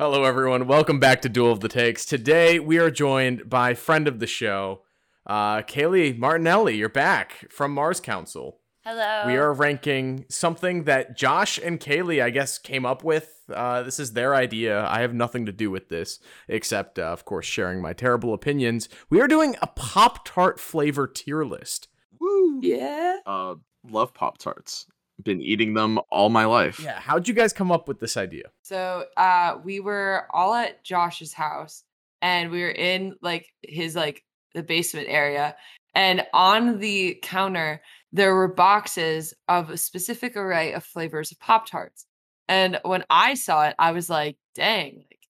Hello, everyone. Welcome back to Duel of the Takes. Today, we are joined by friend of the show, uh, Kaylee Martinelli. You're back from Mars Council. Hello. We are ranking something that Josh and Kaylee, I guess, came up with. Uh, this is their idea. I have nothing to do with this, except, uh, of course, sharing my terrible opinions. We are doing a Pop Tart flavor tier list. Woo! Yeah. Uh, love Pop Tarts. Been eating them all my life. Yeah, how'd you guys come up with this idea? So uh we were all at Josh's house and we were in like his like the basement area and on the counter there were boxes of a specific array of flavors of Pop Tarts. And when I saw it, I was like, dang, like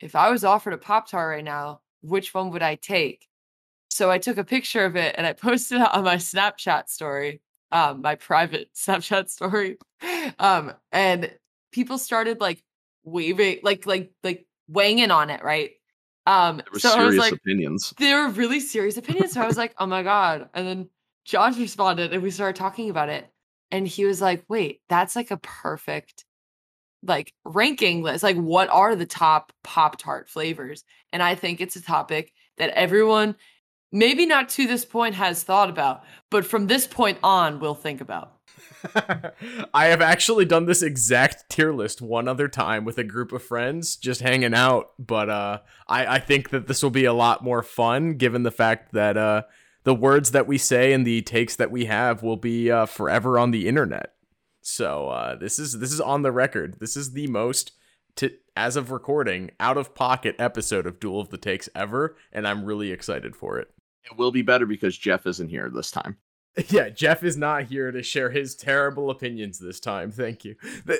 if I was offered a Pop Tart right now, which one would I take? So I took a picture of it and I posted it on my Snapchat story, um, my private Snapchat story. Um, and people started like waving, like like like weighing in on it, right? Um, There were so I was serious like, opinions. they were really serious opinions. So I was like, oh my God. And then Josh responded and we started talking about it. And he was like, wait, that's like a perfect like ranking list. Like, what are the top Pop Tart flavors? And I think it's a topic that everyone, maybe not to this point, has thought about, but from this point on, will think about. I have actually done this exact tier list one other time with a group of friends, just hanging out. But uh, I, I think that this will be a lot more fun, given the fact that uh, the words that we say and the takes that we have will be uh, forever on the internet. So uh, this is this is on the record. This is the most, to, as of recording, out of pocket episode of Duel of the Takes ever, and I'm really excited for it. It will be better because Jeff isn't here this time. Yeah, Jeff is not here to share his terrible opinions this time. Thank you.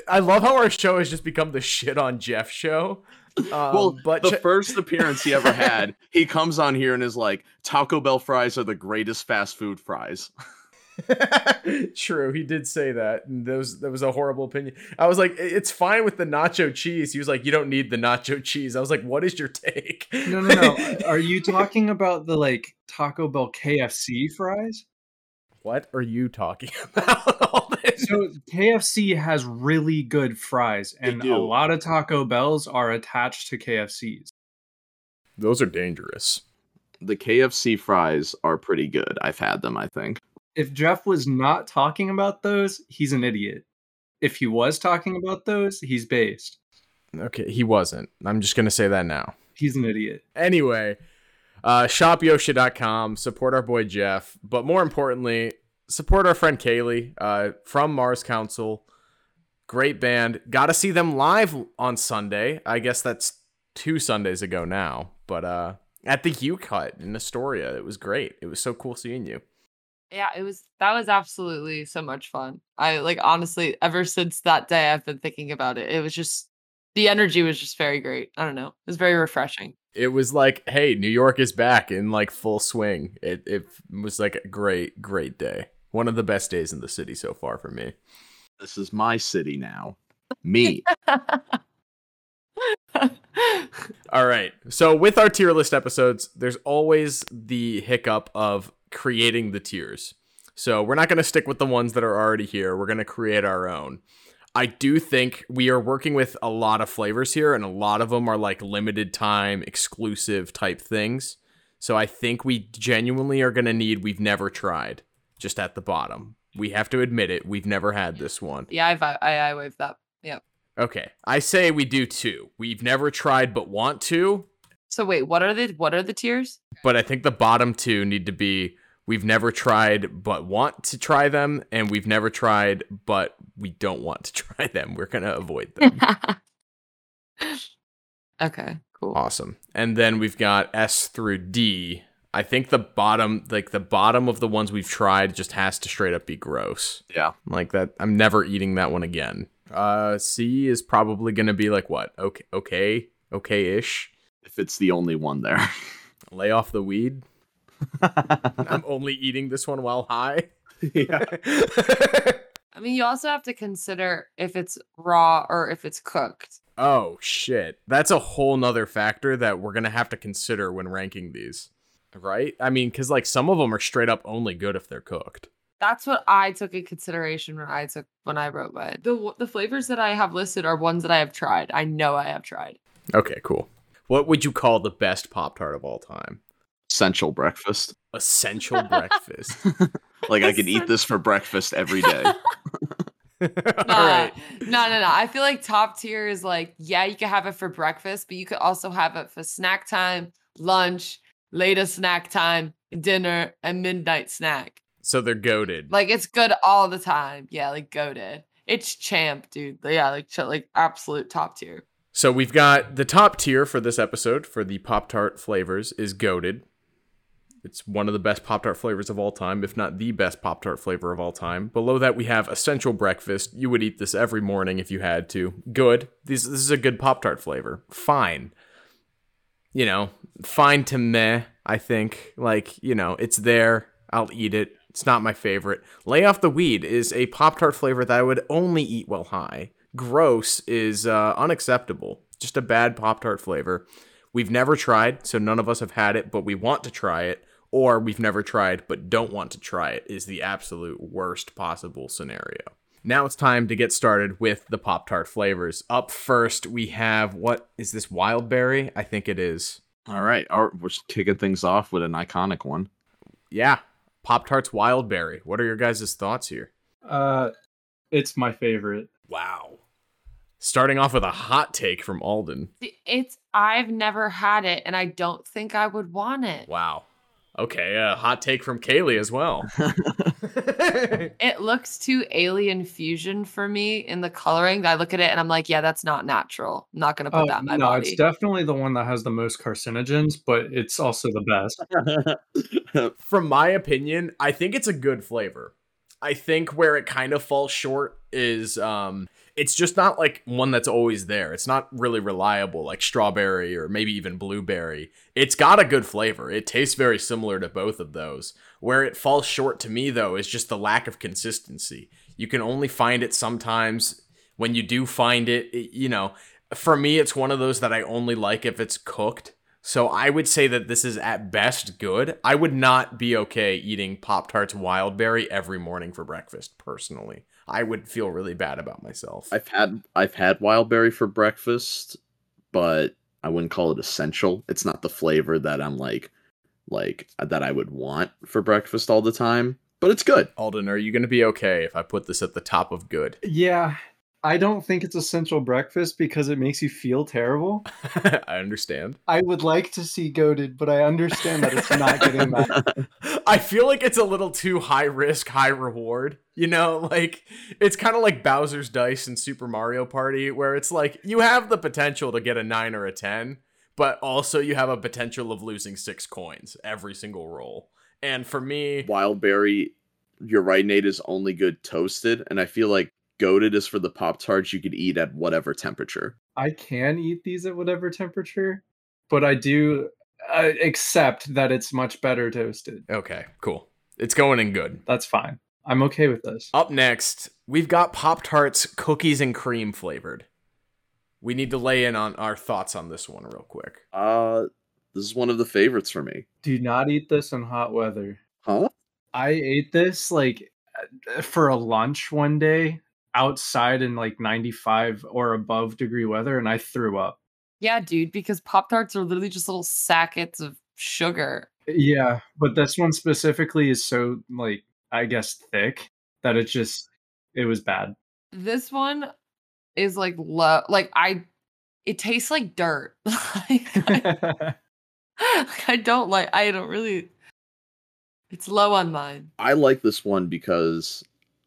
I love how our show has just become the shit on Jeff show. Um, well, but the first appearance he ever had, he comes on here and is like, Taco Bell fries are the greatest fast food fries. True, he did say that. And that was that was a horrible opinion. I was like, it's fine with the nacho cheese. He was like, you don't need the nacho cheese. I was like, what is your take? No, no, no. Are you talking about the like Taco Bell KFC fries? what are you talking about? All this? So KFC has really good fries, and a lot of Taco Bells are attached to KFCs. Those are dangerous. The KFC fries are pretty good. I've had them, I think. If Jeff was not talking about those, he's an idiot. If he was talking about those, he's based. Okay, he wasn't. I'm just gonna say that now. He's an idiot. Anyway, uh, shopyoshi.com, support our boy Jeff, but more importantly, support our friend Kaylee uh, from Mars Council. Great band. Got to see them live on Sunday. I guess that's two Sundays ago now, but uh, at the U Cut in Astoria. It was great. It was so cool seeing you. Yeah, it was that was absolutely so much fun. I like honestly, ever since that day I've been thinking about it. It was just the energy was just very great. I don't know. It was very refreshing. It was like, hey, New York is back in like full swing. It, it was like a great, great day. One of the best days in the city so far for me. This is my city now. Me. All right. So with our tier list episodes, there's always the hiccup of creating the tiers. So we're not going to stick with the ones that are already here. We're going to create our own. I do think we are working with a lot of flavors here, and a lot of them are like limited time, exclusive type things. So I think we genuinely are going to need We've Never Tried just at the bottom. We have to admit it. We've never had this one. yeah, I vi- I, I waved that. Yep. Okay. I say we do two. We've never tried but want to, So wait, what are the what are the tiers? but I think the bottom two need to be we've never tried but want to try them, and we've never tried but we don't want to try them. We're gonna avoid them. okay, cool. awesome. And then we've got S through D. I think the bottom, like the bottom of the ones we've tried, just has to straight up be gross. Yeah. Like that, I'm never eating that one again. Uh, C is probably gonna be like what? Okay, okay, okay-ish. If it's the only one there. Lay off the weed. I'm only eating this one while high. yeah. I mean, you also have to consider if it's raw or if it's cooked. oh shit. That's a whole nother factor that we're gonna have to consider when ranking these. Right? I mean, because like some of them are straight up only good if they're cooked. That's what I took in consideration when I took when I wrote mine. The the flavors that I have listed are ones that I have tried. I know I have tried. Okay, cool. What would you call the best Pop Tart of all time? Essential breakfast. Essential breakfast. Like I could eat this for breakfast every day. all Nah, right. No, no, no. I feel like top tier is like, yeah, you can have it for breakfast, but you could also have it for snack time, lunch, later snack time, dinner, and midnight snack. So they're goaded. Like it's good all the time. Yeah, like goaded. It's champ, dude. Yeah, like ch- like absolute top tier. So we've got the top tier for this episode for the Pop Tart flavors is goaded. It's one of the best Pop Tart flavors of all time, if not the best Pop Tart flavor of all time. Below that, we have Essential Breakfast. You would eat this every morning if you had to. Good. This, this is a good Pop Tart flavor. Fine. You know, fine to meh, I think. Like, you know, it's there. I'll eat it. It's not my favorite. Lay Off the Weed is a Pop Tart flavor that I would only eat while high. Gross is uh, unacceptable. Just a bad Pop Tart flavor. We've never tried, so none of us have had it, but we want to try it. Or we've never tried, but don't want to try it, is the absolute worst possible scenario. Now it's time to get started with the Pop Tart flavors. Up first, we have what is this wild berry? I think it is. All right, our, we're just kicking things off with an iconic one. Yeah, Pop Tarts wild berry. What are your guys' thoughts here? Uh, it's my favorite. Wow. Starting off with a hot take from Alden. It's I've never had it, and I don't think I would want it. Wow. Okay, a hot take from Kaylee as well. It looks too alien fusion for me in the coloring. I look at it and I'm like, yeah, that's not natural. I'm not gonna put Oh, that in my no, body. it's definitely the one that has the most carcinogens, but it's also the best. from my opinion, I think it's a good flavor. I think where it kind of falls short is um it's just not like one that's always there. It's not really reliable like strawberry or maybe even blueberry. It's got a good flavor. It tastes very similar to both of those. Where it falls short to me though is just the lack of consistency. You can only find it sometimes. When you do find it, it you know, for me it's one of those that I only like if it's cooked. So I would say that this is at best good. I would not be okay eating Pop Tarts Wildberry every morning for breakfast, personally. I would feel really bad about myself. I've had I've had wild berry for breakfast, but I wouldn't call it essential. It's not the flavor that I'm like like uh, that I would want for breakfast all the time, but it's good. Alden, are you going to be okay if I put this at the top of good? Yeah, I don't think it's essential breakfast because it makes you feel terrible. I understand. I would like to see goaded, but I understand that it's not getting that. I feel like it's a little too high risk, high reward. You know, like it's kind of like Bowser's Dice in Super Mario Party, where it's like you have the potential to get a 9 or a 10, but also you have a potential of losing six coins every single roll. And for me, wild berry, you're right, Nate, is only good toasted, and I feel like goaded is for the Pop Tarts you could eat at whatever temperature. I can eat these at whatever temperature, but I do uh, accept that it's much better toasted. okay, cool. It's going in good. That's fine. I'm okay with this. Up next, we've got Pop Tarts cookies and cream flavored. We need to lay in on our thoughts on this one real quick. Uh this is one of the favorites for me. Do not eat this in hot weather. Huh? I ate this like uh, for a lunch one day outside in like 95 or above degree weather and I threw up. yeah, dude, because Pop Tarts are literally just little sackets of sugar. Yeah, but this one specifically is so like I guess thick that it just it was bad. This one is like low like I it tastes like dirt. like, I, I don't like I don't really it's low on mine. I like this one because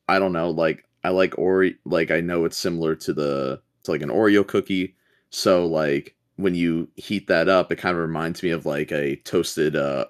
I don't know, like I like Oreo like I know it's similar to the to like an Oreo cookie. So like when you heat that up, it kind of reminds me of like a toasted uh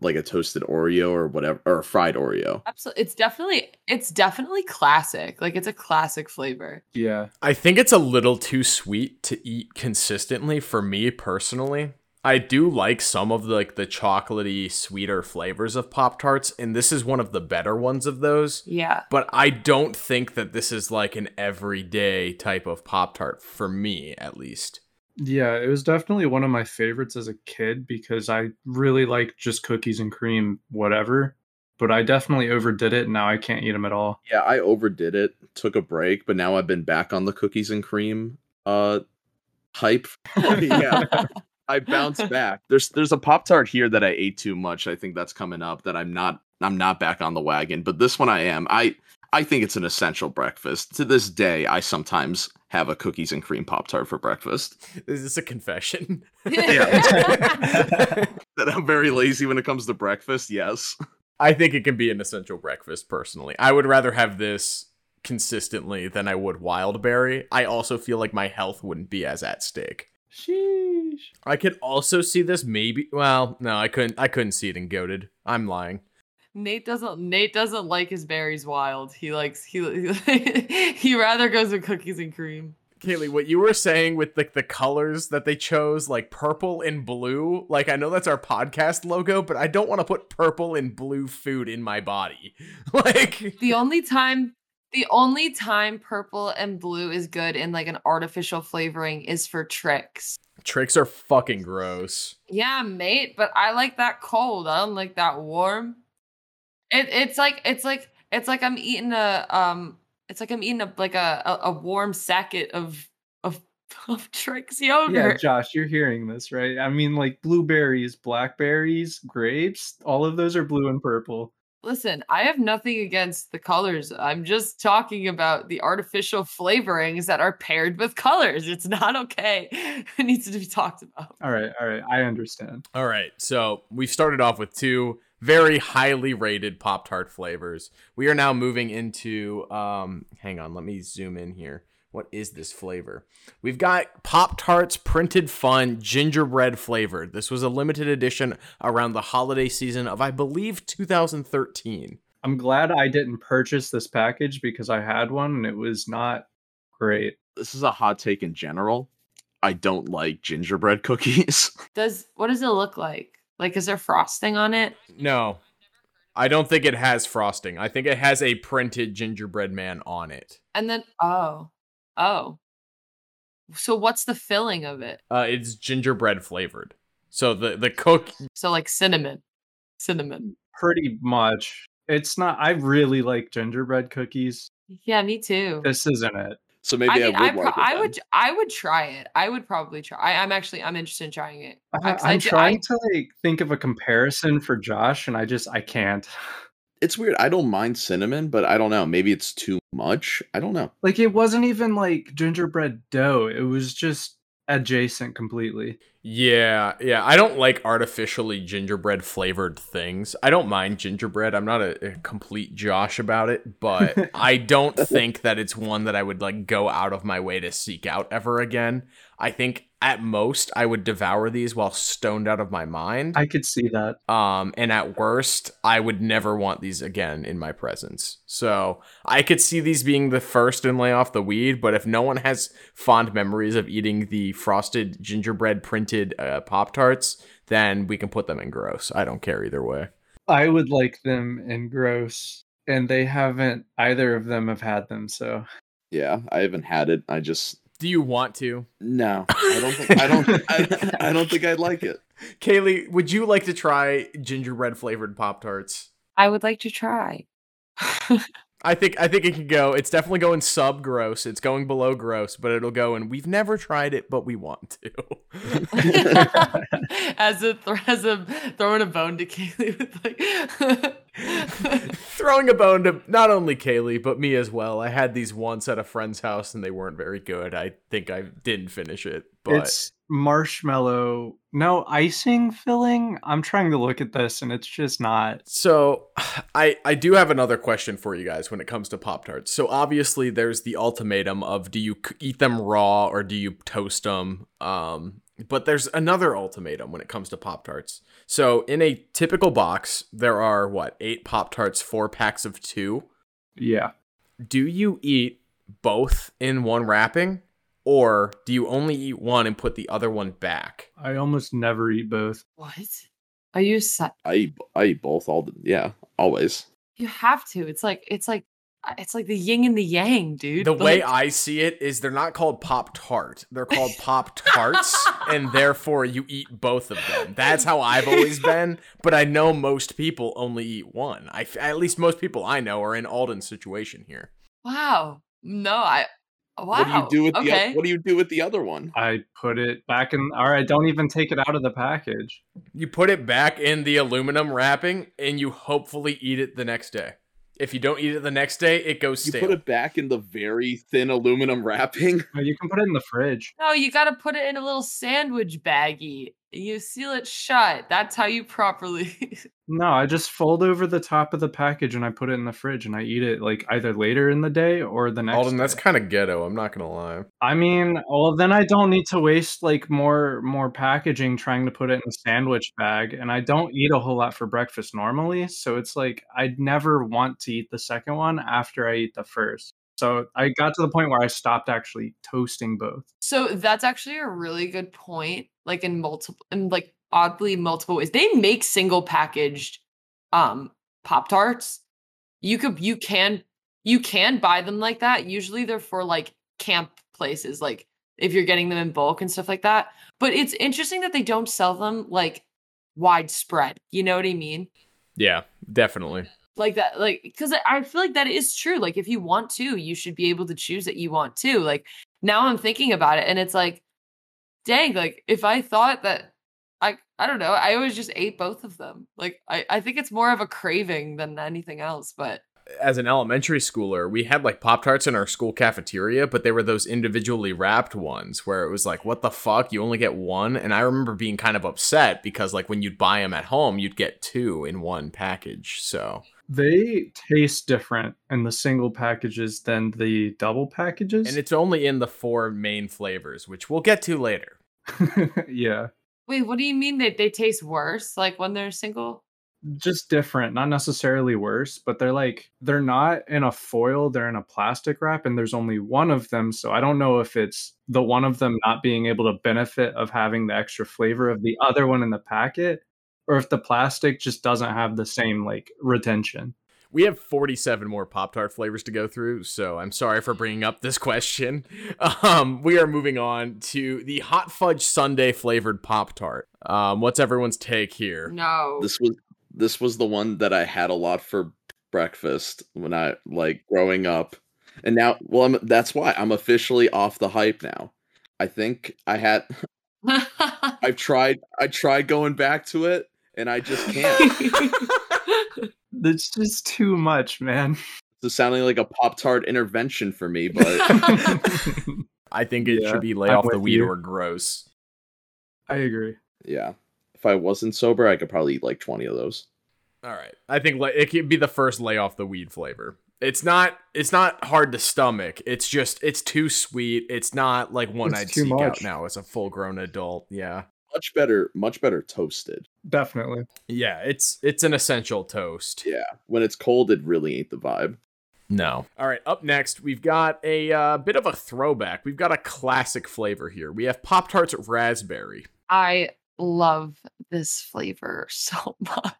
like a toasted Oreo or whatever or a fried Oreo. Absolutely. It's definitely it's definitely classic. Like it's a classic flavor. yeah. I think it's a little too sweet to eat consistently for me personally. I do like some of the, like the chocolatey, sweeter flavors of Pop Tarts, and this is one of the better ones of those. Yeah. But I don't think that this is like an everyday type of Pop Tart for me, at least. Yeah, it was definitely one of my favorites as a kid because I really like just cookies and cream whatever, but I definitely overdid it and now I can't eat them at all. Yeah, I overdid it, took a break, but now I've been back on the cookies and cream uh hype. yeah. I bounced back. There's there's a Pop Tart here that I ate too much. I think that's coming up that I'm not I'm not back on the wagon. But this one I am. I I think it's an essential breakfast. To this day, I sometimes have a cookies and cream Pop Tart for breakfast. Is this a confession? that I'm very lazy when it comes to breakfast, yes. I think it can be an essential breakfast personally. I would rather have this consistently than I would Wildberry. I also feel like my health wouldn't be as at stake. Sheesh. I could also see this maybe well, no, I couldn't I couldn't see it in goaded. I'm lying. Nate doesn't. Nate doesn't like his berries wild. He likes he he rather goes with cookies and cream. Kaylee, what you were saying with like the colors that they chose, like purple and blue, like I know that's our podcast logo, but I don't want to put purple and blue food in my body. like The only time the only time purple and blue is good in like an artificial flavoring is for Trix. Trix are fucking gross. Yeah, mate, but I like that cold. I don't like that warm. It, it's like it's like it's like I'm eating a um it's like I'm eating a like a a, a warm sacket of of of Trix Yeah. Josh, you're hearing this, right? I mean, like blueberries, blackberries, grapes, all of those are blue and purple. Listen, I have nothing against the colors. I'm just talking about the artificial flavorings that are paired with colors. It's not okay. It needs to be talked about. All right, all right, I understand. All right, so we started off with two very highly rated Pop Tart flavors. We are now moving into um hang on, let me zoom in here. What is this flavor? We've got Pop Tarts Printed Fun Gingerbread flavored. This was a limited edition around the holiday season of I believe 2013. I'm glad I didn't purchase this package because I had one and it was not great. This is a hot take in general. I don't like gingerbread cookies. Does what does it look like? Like is there frosting on it? No. I don't think it has frosting. I think it has a printed gingerbread man on it. And then oh. Oh. So what's the filling of it? Uh, it's gingerbread flavored. So the the cook So like cinnamon. Cinnamon. Pretty much. It's not, I really like gingerbread cookies. Yeah, me too. This isn't it. So maybe I I, would I, like pro- it. I would, I would try it. I would probably try. I, I'm actually, I'm interested in trying it. I I'm ju- I- trying to like think of a comparison for Josh, and I just I can't. It's weird. I don't mind cinnamon, but I don't know. Maybe it's too much. I don't know. Like it wasn't even like gingerbread dough. It was just adjacent completely. Yeah, yeah. I don't like artificially gingerbread flavored things. I don't mind gingerbread. I'm not a, a complete Josh about it, but I don't think that it's one that I would like go out of my way to seek out ever again. I think at most I would devour these while stoned out of my mind. I could see that. Um, and at worst, I would never want these again in my presence. So I could see these being the first and lay off the weed, but if no one has fond memories of eating the frosted gingerbread printed uh, Pop Tarts, then we can put them in gross. I don't care either way. I would like them in gross, and they haven't. Either of them have had them, so Yeah, I haven't had it. I just Do you want to? no. I don't. Think, I don't. I, I don't think I'd like it. Kaylee, would you like to try gingerbread flavored Pop Tarts? I would like to try. I think I think it can go. It's definitely going sub gross. It's going below gross, but it'll go and we've never tried it, but we want to. as a th- as a throwing a bone to Kaylee with like Throwing a bone to not only Kaylee, but me as well. I had these once at a friend's house and they weren't very good. I think I didn't finish it. But it's marshmallow, no icing filling. I'm trying to look at this, and it's just not. so I I do have another question for you guys when it comes to Pop Tarts. So obviously there's the ultimatum of do you eat them raw or do you toast them? Um but there's another ultimatum when it comes to Pop Tarts. So in a typical box, there are what, 8 Pop Tarts, 4 packs of 2. Yeah, do you eat both in one wrapping or do you only eat one and put the other one back I almost never eat both. what? Are you si- I eat, I eat both all the yeah always. you have to. It's like it's like it's like the yin and the yang, dude. the way Like, i see it is they're not called pop tart they're called pop tarts and therefore you eat both of them that's how i've always been but i know most people only eat one i f- at least most people i know are in alden's situation here wow. No, I Wow. What do you do with the okay. oth- What do you do with the other one? I put it back in. All right, don't even take it out of the package. You put it back in the aluminum wrapping and you hopefully eat it the next day. If you don't eat it the next day, it goes stale. You put it back in the very thin aluminum wrapping. You can put it in the fridge. No, you got to put it in a little sandwich baggie. You seal it shut. That's how you properly. No, I just fold over the top of the package and I put it in the fridge and I eat it like either later in the day or the next. Alden, that's kind of ghetto. I'm not gonna lie. I mean, well, then I don't need to waste like more more packaging trying to put it in a sandwich bag, and I don't eat a whole lot for breakfast normally, so it's like I'd never want to eat the second one after I eat the first. So I got to the point where I stopped actually toasting both. so that's actually a really good point. Like in multiple, in like oddly multiple ways. They make single packaged um Pop Tarts. You could, you can, you can buy them like that. Usually they're for like camp places, like if you're getting them in bulk and stuff like that. But it's interesting that they don't sell them like widespread. You know what I mean? Yeah, definitely. Like that like because i feel like that is true like if you want to you should be able to choose that you want to like now i'm thinking about it and it's like dang like if i thought that i i don't know i always just ate both of them like i i think it's more of a craving than anything else but As an elementary schooler, we had like Pop Tarts in our school cafeteria, but they were those individually wrapped ones where it was like, what the fuck? You only get one? And I remember being kind of upset because, like, when you'd buy them at home, you'd get two in one package. So, They taste different in the single packages than the double packages. and it's only in the four main flavors, which we'll get to later. yeah, wait what do you mean that they taste worse like when they're single just different, not necessarily worse, but they're like they're not in a foil, they're in a plastic wrap and there's only one of them, so I don't know if it's the one of them not being able to benefit of having the extra flavor of the other one in the packet or if the plastic just doesn't have the same like retention. We have 47 more Pop Tart flavors to go through, so I'm sorry for bringing up this question. Um, we are moving on to the Hot Fudge Sundae flavored Pop Tart. Um, what's everyone's take here? no This was this was the one that I had a lot for breakfast when I like growing up, and now well I'm, that's why I'm officially off the hype now. I think I had I've tried I tried going back to it and I just can't. It's just too much, man. It's sounding like a Pop Tart intervention for me, but I think it Yeah, should be lay I'm off the weed you. or gross. I agree. yeah. If I wasn't sober, I could probably eat like 20 of those. All right, I think like, it could be the first lay off the weed flavor. It's not it's not hard to stomach. It's just it's too sweet. It's not like one It's I'd too seek out now as a full grown adult. Yeah. Much better, much better toasted. Definitely. Yeah, it's it's an essential toast. Yeah. When it's cold, it really ain't the vibe. No. All right, up next, we've got a uh, bit of a throwback. We've got a classic flavor here. We have Pop Tarts Raspberry. i love this flavor so much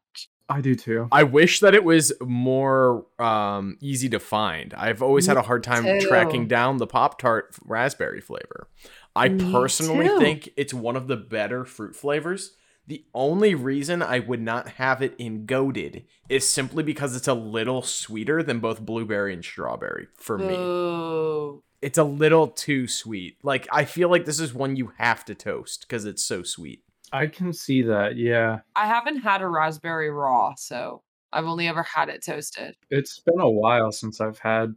I do too. I wish that it was more um, easy to find. I've always had a hard time too. tracking down the Pop Tart raspberry flavor. I Me personally too. think it's one of the better fruit flavors. The only reason I would not have it in goaded is simply because it's a little sweeter than both blueberry and strawberry for me. Boo. It's a little too sweet. Like I feel like this is one you have to toast because it's so sweet. I can see that. Yeah. I haven't had a raspberry raw, so I've only ever had it toasted. It's been a while since I've had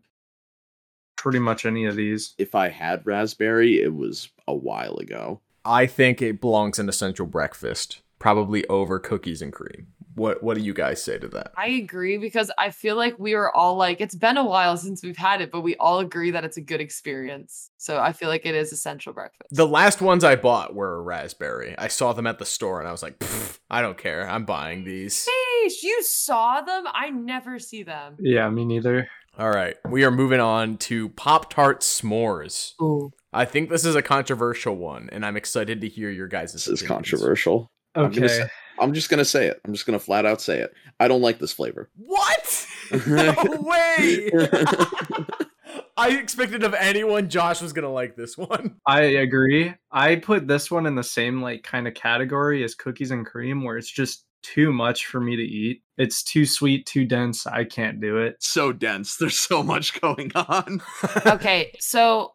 pretty much any of these. If I had raspberry, it was a while ago. I think it belongs in a central breakfast, probably over cookies and cream. What What do you guys say to that? I agree because I feel like we were all like, it's been a while since we've had it, but we all agree that it's a good experience. So I feel like it is essential breakfast. The last ones I bought were a raspberry. I saw them at the store and I was like, I don't care. I'm buying these. Sheesh, you saw them? I never see them. Yeah, me neither. All right, we are moving on to Pop Tart S'mores. Ooh. I think this is a controversial one, and I'm excited to hear your guys' This is controversial. I'm gonna Okay. say- I'm just gonna say it. I'm just gonna flat out say it. I don't like this flavor. What? No way! I expected of anyone Josh was gonna like this one. I agree. I put this one in the same like kind of category as cookies and cream where it's just too much for me to eat. It's too sweet, too dense. I can't do it. so dense. There's so much going on. Okay, so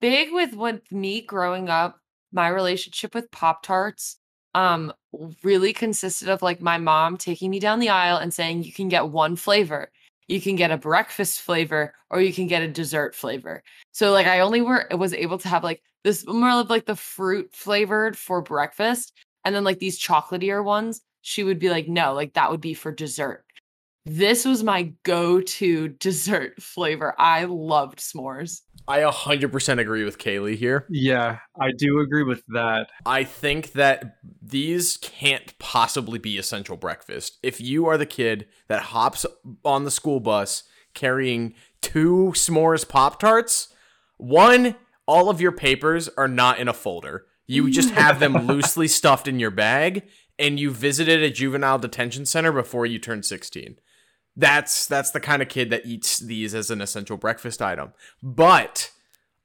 big with with me growing up, my relationship with Pop Tarts um really consisted of like my mom taking me down the aisle and saying you can get one flavor. You can get a breakfast flavor or you can get a dessert flavor. So like I only were was able to have like this more of like the fruit flavored for breakfast and then like these chocolatier ones, she would be like no, like that would be for dessert. This was my go-to dessert flavor. I loved s'mores. I 100% agree with Kaylee here. Yeah, I do agree with that. I think that these can't possibly be essential breakfast. If you are the kid that hops on the school bus carrying two s'mores Pop Tarts, one, all of your papers are not in a folder. You just have them loosely stuffed in your bag, and you visited a juvenile detention center before you turned 16. That's that's the kind of kid that eats these as an essential breakfast item. But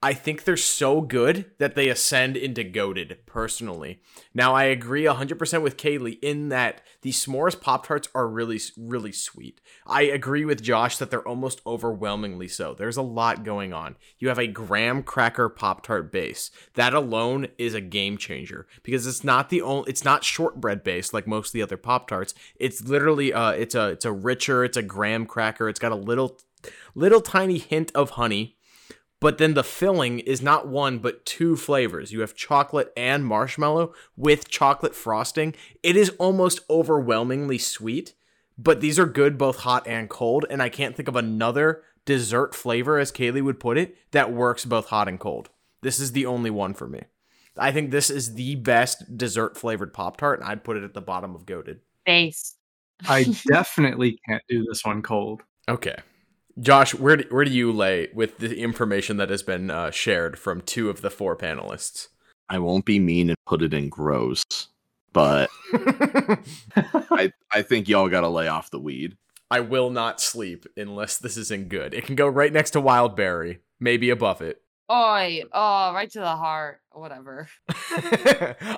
I think they're so good that they ascend into goaded personally. Now I agree 100% with Kaylee in that the s'mores pop tarts are really really sweet. I agree with Josh that they're almost overwhelmingly so. There's a lot going on. You have a graham cracker pop tart base. That alone is a game changer because it's not the only it's not shortbread based like most of the other pop tarts. It's literally uh it's a it's a richer, it's a graham cracker. It's got a little little tiny hint of honey but then the filling is not one but two flavors. You have chocolate and marshmallow with chocolate frosting. It is almost overwhelmingly sweet, but these are good both hot and cold, and I can't think of another dessert flavor, as Kaylee would put it, that works both hot and cold. This is the only one for me. I think this is the best dessert flavored Pop Tart, and I'd put it at the bottom of Goaded. Base. I definitely can't do this one cold. Okay. Josh, where do, where do you lay with the information that has been uh, shared from two of the four panelists? I won't be mean and put it in gross, but I I think y'all got to lay off the weed. I will not sleep unless this is in good. It can go right next to Wild Berry, maybe above it. Oi, oh, right to the heart. Whatever.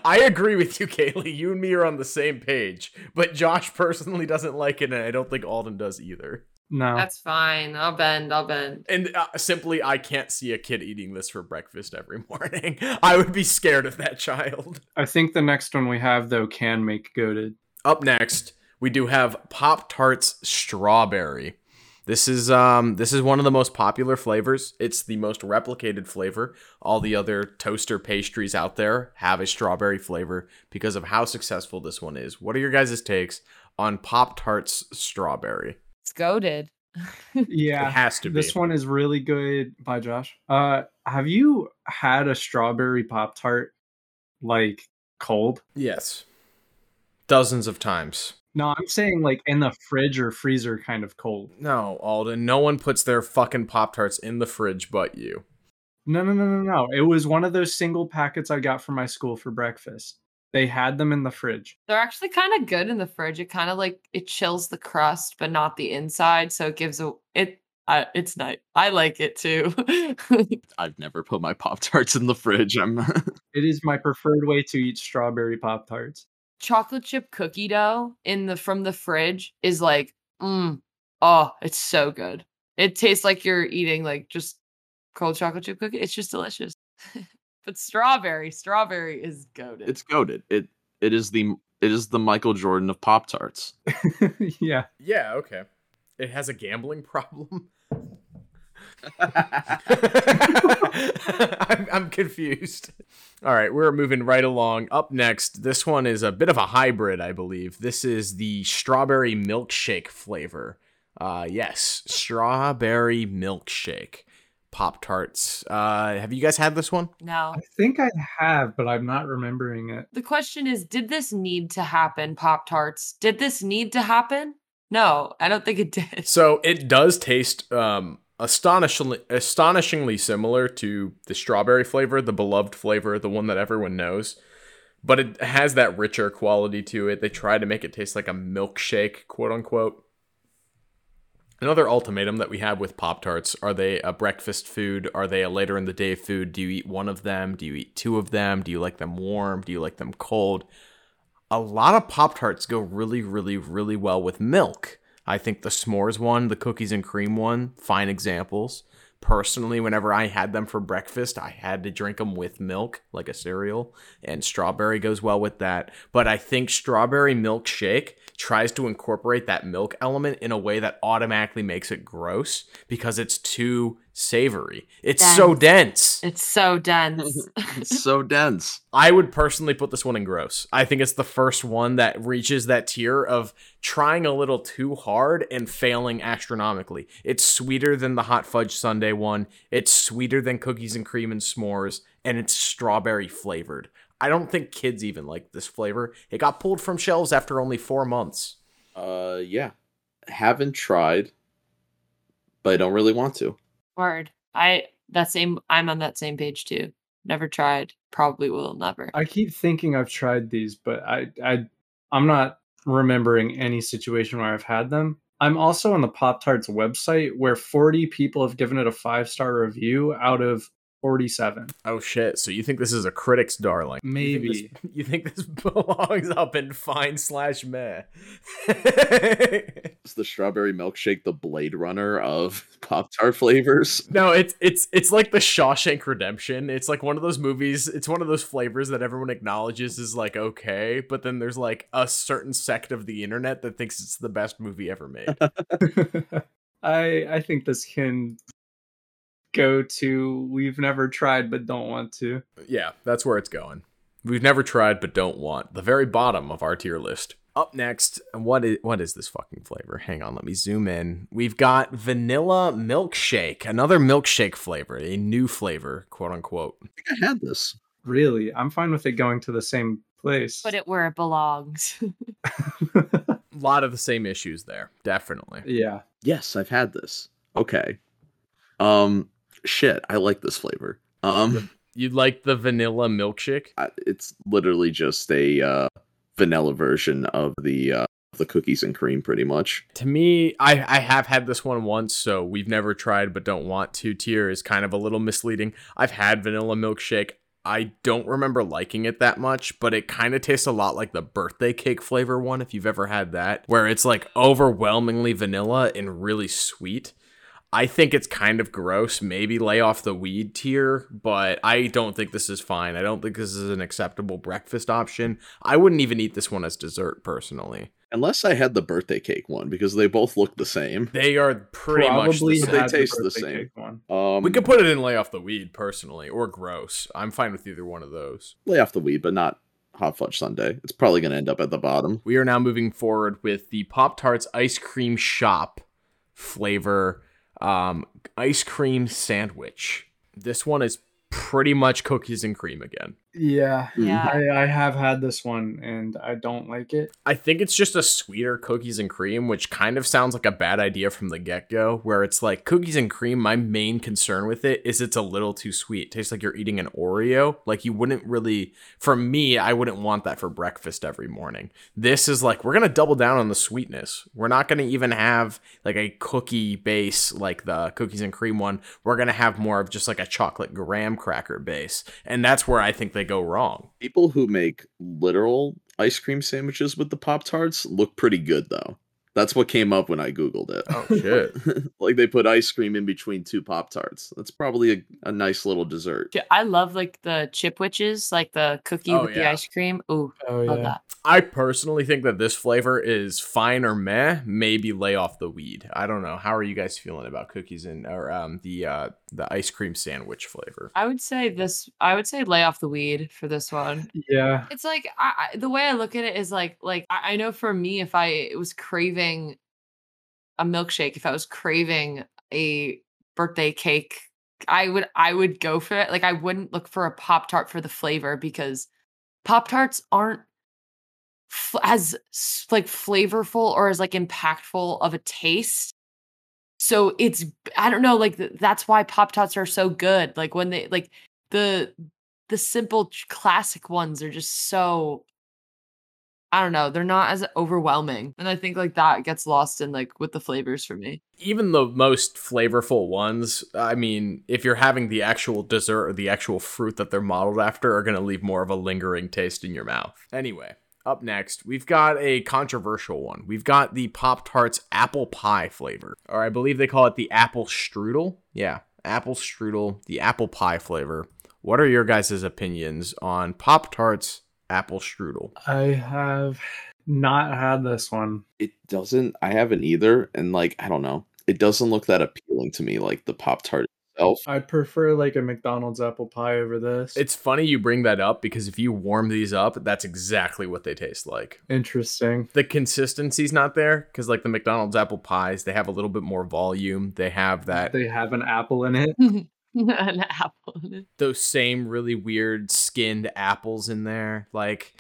I agree with you, Kaylee. You and me are on the same page, but Josh personally doesn't like it, and I don't think Alden does either. No. That's fine. I'll bend. I'll bend. And uh, simply, I can't see a kid eating this for breakfast every morning. I would be scared of that child. I think the next one we have though can make goaded. Up next, we do have Pop Tarts Strawberry. This is um this is one of the most popular flavors. It's the most replicated flavor. All the other toaster pastries out there have a strawberry flavor because of how successful this one is. What are your guys' takes on Pop Tarts Strawberry? It's goaded. Yeah. It has to be. This one is really good by Josh. Uh have you had a strawberry pop tart like cold? Yes. Dozens of times. No, I'm saying like in the fridge or freezer kind of cold. No, Alden, no one puts their fucking Pop Tarts in the fridge but you. No, no, no, no, no. It was one of those single packets I got from my school for breakfast. They had them in the fridge. They're actually kind of good in the fridge. It kind of like it chills the crust, but not the inside, so it gives a it. Uh, it's nice. I like it too. I've never put my Pop Tarts in the fridge. I'm It is my preferred way to eat strawberry pop tarts. Chocolate chip cookie dough in the from the fridge is like, mm, oh, it's so good. It tastes like you're eating like just cold chocolate chip cookie. It's just delicious. but strawberry, strawberry is goaded. it's goaded. It it is the it is the Michael Jordan of Pop Tarts. yeah. Yeah, okay. It has a gambling problem. I'm, I'm confused. All right, we're moving right along. Up next, this one is a bit of a hybrid, I believe. This is the strawberry milkshake flavor. Uh, yes, strawberry milkshake. Pop Tarts. Uh, have you guys had this one? no. I think I have, but I'm not remembering it. The question is, did this need to happen, Pop Tarts? Did this need to happen? No, I don't think it did. So it does taste um, astonishingly astonishingly similar to the strawberry flavor, the beloved flavor, the one that everyone knows. But it has that richer quality to it. They try to make it taste like a milkshake, quote unquote. Another ultimatum that we have with Pop Tarts are they a breakfast food? Are they a later in the day food? Do you eat one of them? Do you eat two of them? Do you like them warm? Do you like them cold? A lot of Pop Tarts go really, really, really well with milk. I think the s'mores one, the cookies and cream one, fine examples. personally, whenever I had them for breakfast, I had to drink them with milk, like a cereal, and strawberry goes well with that. But I think strawberry milkshake tries to incorporate that milk element in a way that automatically makes it gross because it's too savory. It's so dense. It's so dense. it's so dense. I would personally put this one in gross. I think it's the first one that reaches that tier of trying a little too hard and failing astronomically. It's sweeter than the hot fudge sundae one. It's sweeter than cookies and cream and s'mores and it's strawberry flavored. I don't think kids even like this flavor. It got pulled from shelves after only 4 months. Uh yeah. Haven't tried but I don't really want to. Word. I that same I'm on that same page too. Never tried. Probably will never. I keep thinking I've tried these, but I I I'm not remembering any situation where I've had them. I'm also on the Pop Tarts website where 40 people have given it a five star review out of 47. Oh shit! So you think this is a critic's darling? Maybe. You think this, you think this belongs up in fine slash meh? Is the strawberry milkshake the Blade Runner of Pop Tart flavors? no, it's it's it's like the Shawshank Redemption. It's like one of those movies. It's one of those flavors that everyone acknowledges is like okay, but then there's like a certain sect of the internet that thinks it's the best movie ever made. I I think this can go to we've never tried but don't want to. yeah, that's where it's going. We've never tried but don't want. The very bottom of our tier list. Up next, what is what is this fucking flavor? Hang on, let me zoom in. We've got vanilla milkshake, another milkshake flavor, a new flavor, quote unquote. I think I had this. Really, I'm fine with it going to the same place. Put it where it belongs. A lot of the same issues there, definitely. yeah. Yes, I've had this. Okay. Um shit, I like this flavor. Um You'd like the vanilla milkshake? I, it's literally just a uh vanilla version of the uh the cookies and cream pretty much. To me, I, I have had this one once, so we've never tried but don't want to. Tier is kind of a little misleading. I've had vanilla milkshake. I don't remember liking it that much, but it kind of tastes a lot like the birthday cake flavor one, if you've ever had that, where it's like overwhelmingly vanilla and really sweet. I think it's kind of gross. Maybe lay off the weed tier, but I don't think this is fine. I don't think this is an acceptable breakfast option. I wouldn't even eat this one as dessert personally. Unless I had the birthday cake one because they both look the same. They are pretty Probably much the same. They same. taste the birthday same. One. Um We could put it in lay off the weed personally, or gross. I'm fine with either one of those. lay off the weed, but not hot fudge sundae. It's probably gonna end up at the bottom. We are now moving forward with the Pop Tarts ice cream shop flavor um, ice cream sandwich. This one is pretty much cookies and cream again. Yeah. Yeah. I, I have had this one and I don't like it. I think it's just a sweeter cookies and cream, which kind of sounds like a bad idea from the get go. Where it's like cookies and cream, my main concern with it is it's a little too sweet. It tastes like you're eating an Oreo. Like you wouldn't really, for me, I wouldn't want that for breakfast every morning. This is like, we're going to double down on the sweetness. We're not going to even have like a cookie base like the cookies and cream one. We're going to have more of just like a chocolate graham cracker base. And that's where I think they go wrong. People who make literal ice cream sandwiches with the Pop Tarts look pretty good though. That's what came up when I Googled it. Oh, shit. like they put ice cream in between two Pop Tarts. That's probably a, a nice little dessert. Ch- I love like the Chipwiches, like the cookie Oh, with the ice cream. Ooh, Oh love yeah. that. I personally think that this flavor is fine or meh. Maybe lay off the weed. I don't know. How are you guys feeling about cookies and or um the uh the ice cream sandwich flavor? I would say this. I would say lay off the weed for this one. Yeah. It's like I, I, the way I look at it is like like I, I know for me if I was craving a milkshake, if I was craving a birthday cake, I would I would go for it. Like I wouldn't look for a pop tart for the flavor because pop tarts aren't f- as like flavorful or as like impactful of a taste. So it's I don't know like th- that's why pop tarts are so good. Like when they like the the simple classic ones are just so I don't know, they're not as overwhelming. And I think like that gets lost in like with the flavors for me. Even the most flavorful ones, I mean, if you're having the actual dessert or the actual fruit that they're modeled after, are going to leave more of a lingering taste in your mouth. Anyway, up next, we've got a controversial one. We've got the Pop Tarts apple pie flavor, or I believe they call it the apple strudel. Yeah, apple strudel, the apple pie flavor. What are your guys' opinions on Pop Tarts apple strudel? I have not had this one. It doesn't. I haven't either, and like I don't know. It doesn't look that appealing to me, like the Pop Tart itself. I'd prefer like a McDonald's apple pie over this. It's funny you bring that up because if you warm these up, that's exactly what they taste like. interesting. The consistency's not there because, like the McDonald's apple pies, they have a little bit more volume. They have that They have an apple in it. An apple. those same really weird skinned apples in there. Like,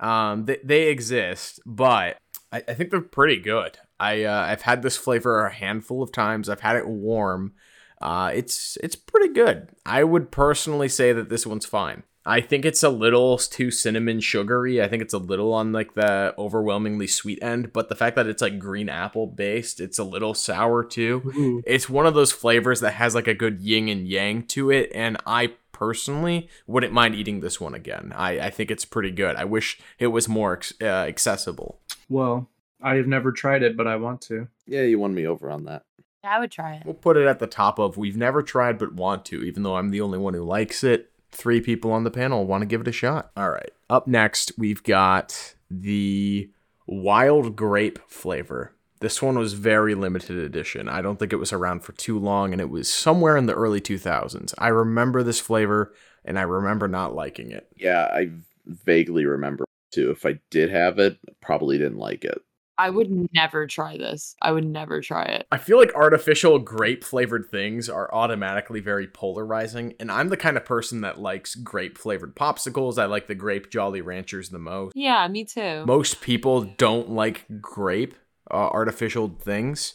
um, they, they exist, but I, I think they're pretty good. I uh, I've had this flavor a handful of times. I've had it warm. Uh, it's it's pretty good. I would personally say that this one's fine. I think it's a little too cinnamon sugary. I think it's a little on like the overwhelmingly sweet end, but the fact that it's like green apple based, it's a little sour too Ooh. it's one of those flavors that has like a good yin and yang to it and i personally wouldn't mind eating this one again i, I think it's pretty good i wish it was more ex- uh, accessible Well, I've never tried it, but I want to. Yeah, you won me over on that. I would try it. we'll put it at the top of we've never tried but want to even though i'm the only one who likes it three people on the panel want to give it a shot all right up next we've got the wild grape flavor this one was very limited edition. I don't think it was around for too long, and it was somewhere in the early 2000s. I remember this flavor, and I remember not liking it. Yeah, I vaguely remember too. If I did have it, probably didn't like it. I would never try this. I would never try it. I feel like artificial grape flavored things are automatically very polarizing, and I'm the kind of person that likes grape flavored popsicles. I like the grape Jolly Ranchers the most. Yeah, me too. Most people don't like grape uh, artificial things.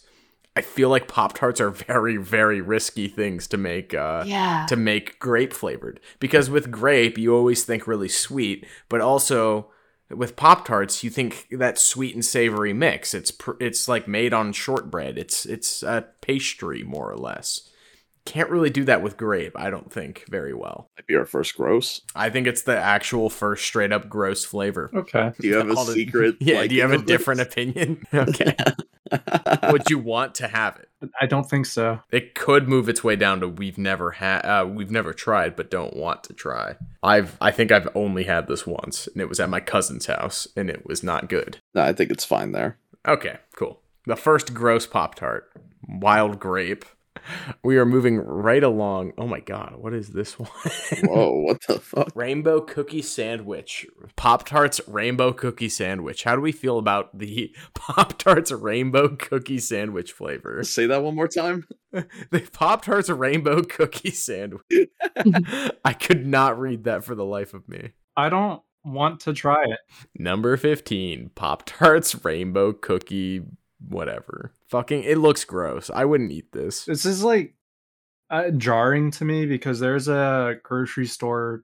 I feel like Pop Tarts are very, very risky things to make. Uh, yeah. to make grape flavored because with grape you always think really sweet but also with pop tarts you think that sweet and savory mix it's pr- it's like made on shortbread. It's it's a pastry more or less can't really do that with grape i don't think very well Might be our first gross. i think it's the actual first straight up gross flavor Okay. Do you have a All the- secret? yeah do you have a liking this? different opinion okay would you want to have it I don't think so. It could move its way down to we've never had uh, we've never tried but don't want to try. I've I think I've only had this once and it was at my cousin's house and it was not good. no, I think it's fine there. Okay, cool. The first gross pop tart, wild grape. We are moving right along. Oh my god, what is this one? Whoa, what the fuck? rainbow cookie sandwich. Pop Tarts rainbow cookie sandwich. How do we feel about the Pop Tarts rainbow cookie sandwich flavor? Say that one more time. The Pop Tarts rainbow cookie sandwich. I could not read that for the life of me. I don't want to try it. Number 15, Pop Tarts rainbow cookie whatever. Fucking it looks gross. I wouldn't eat this. This is like uh, jarring to me because there's a grocery store,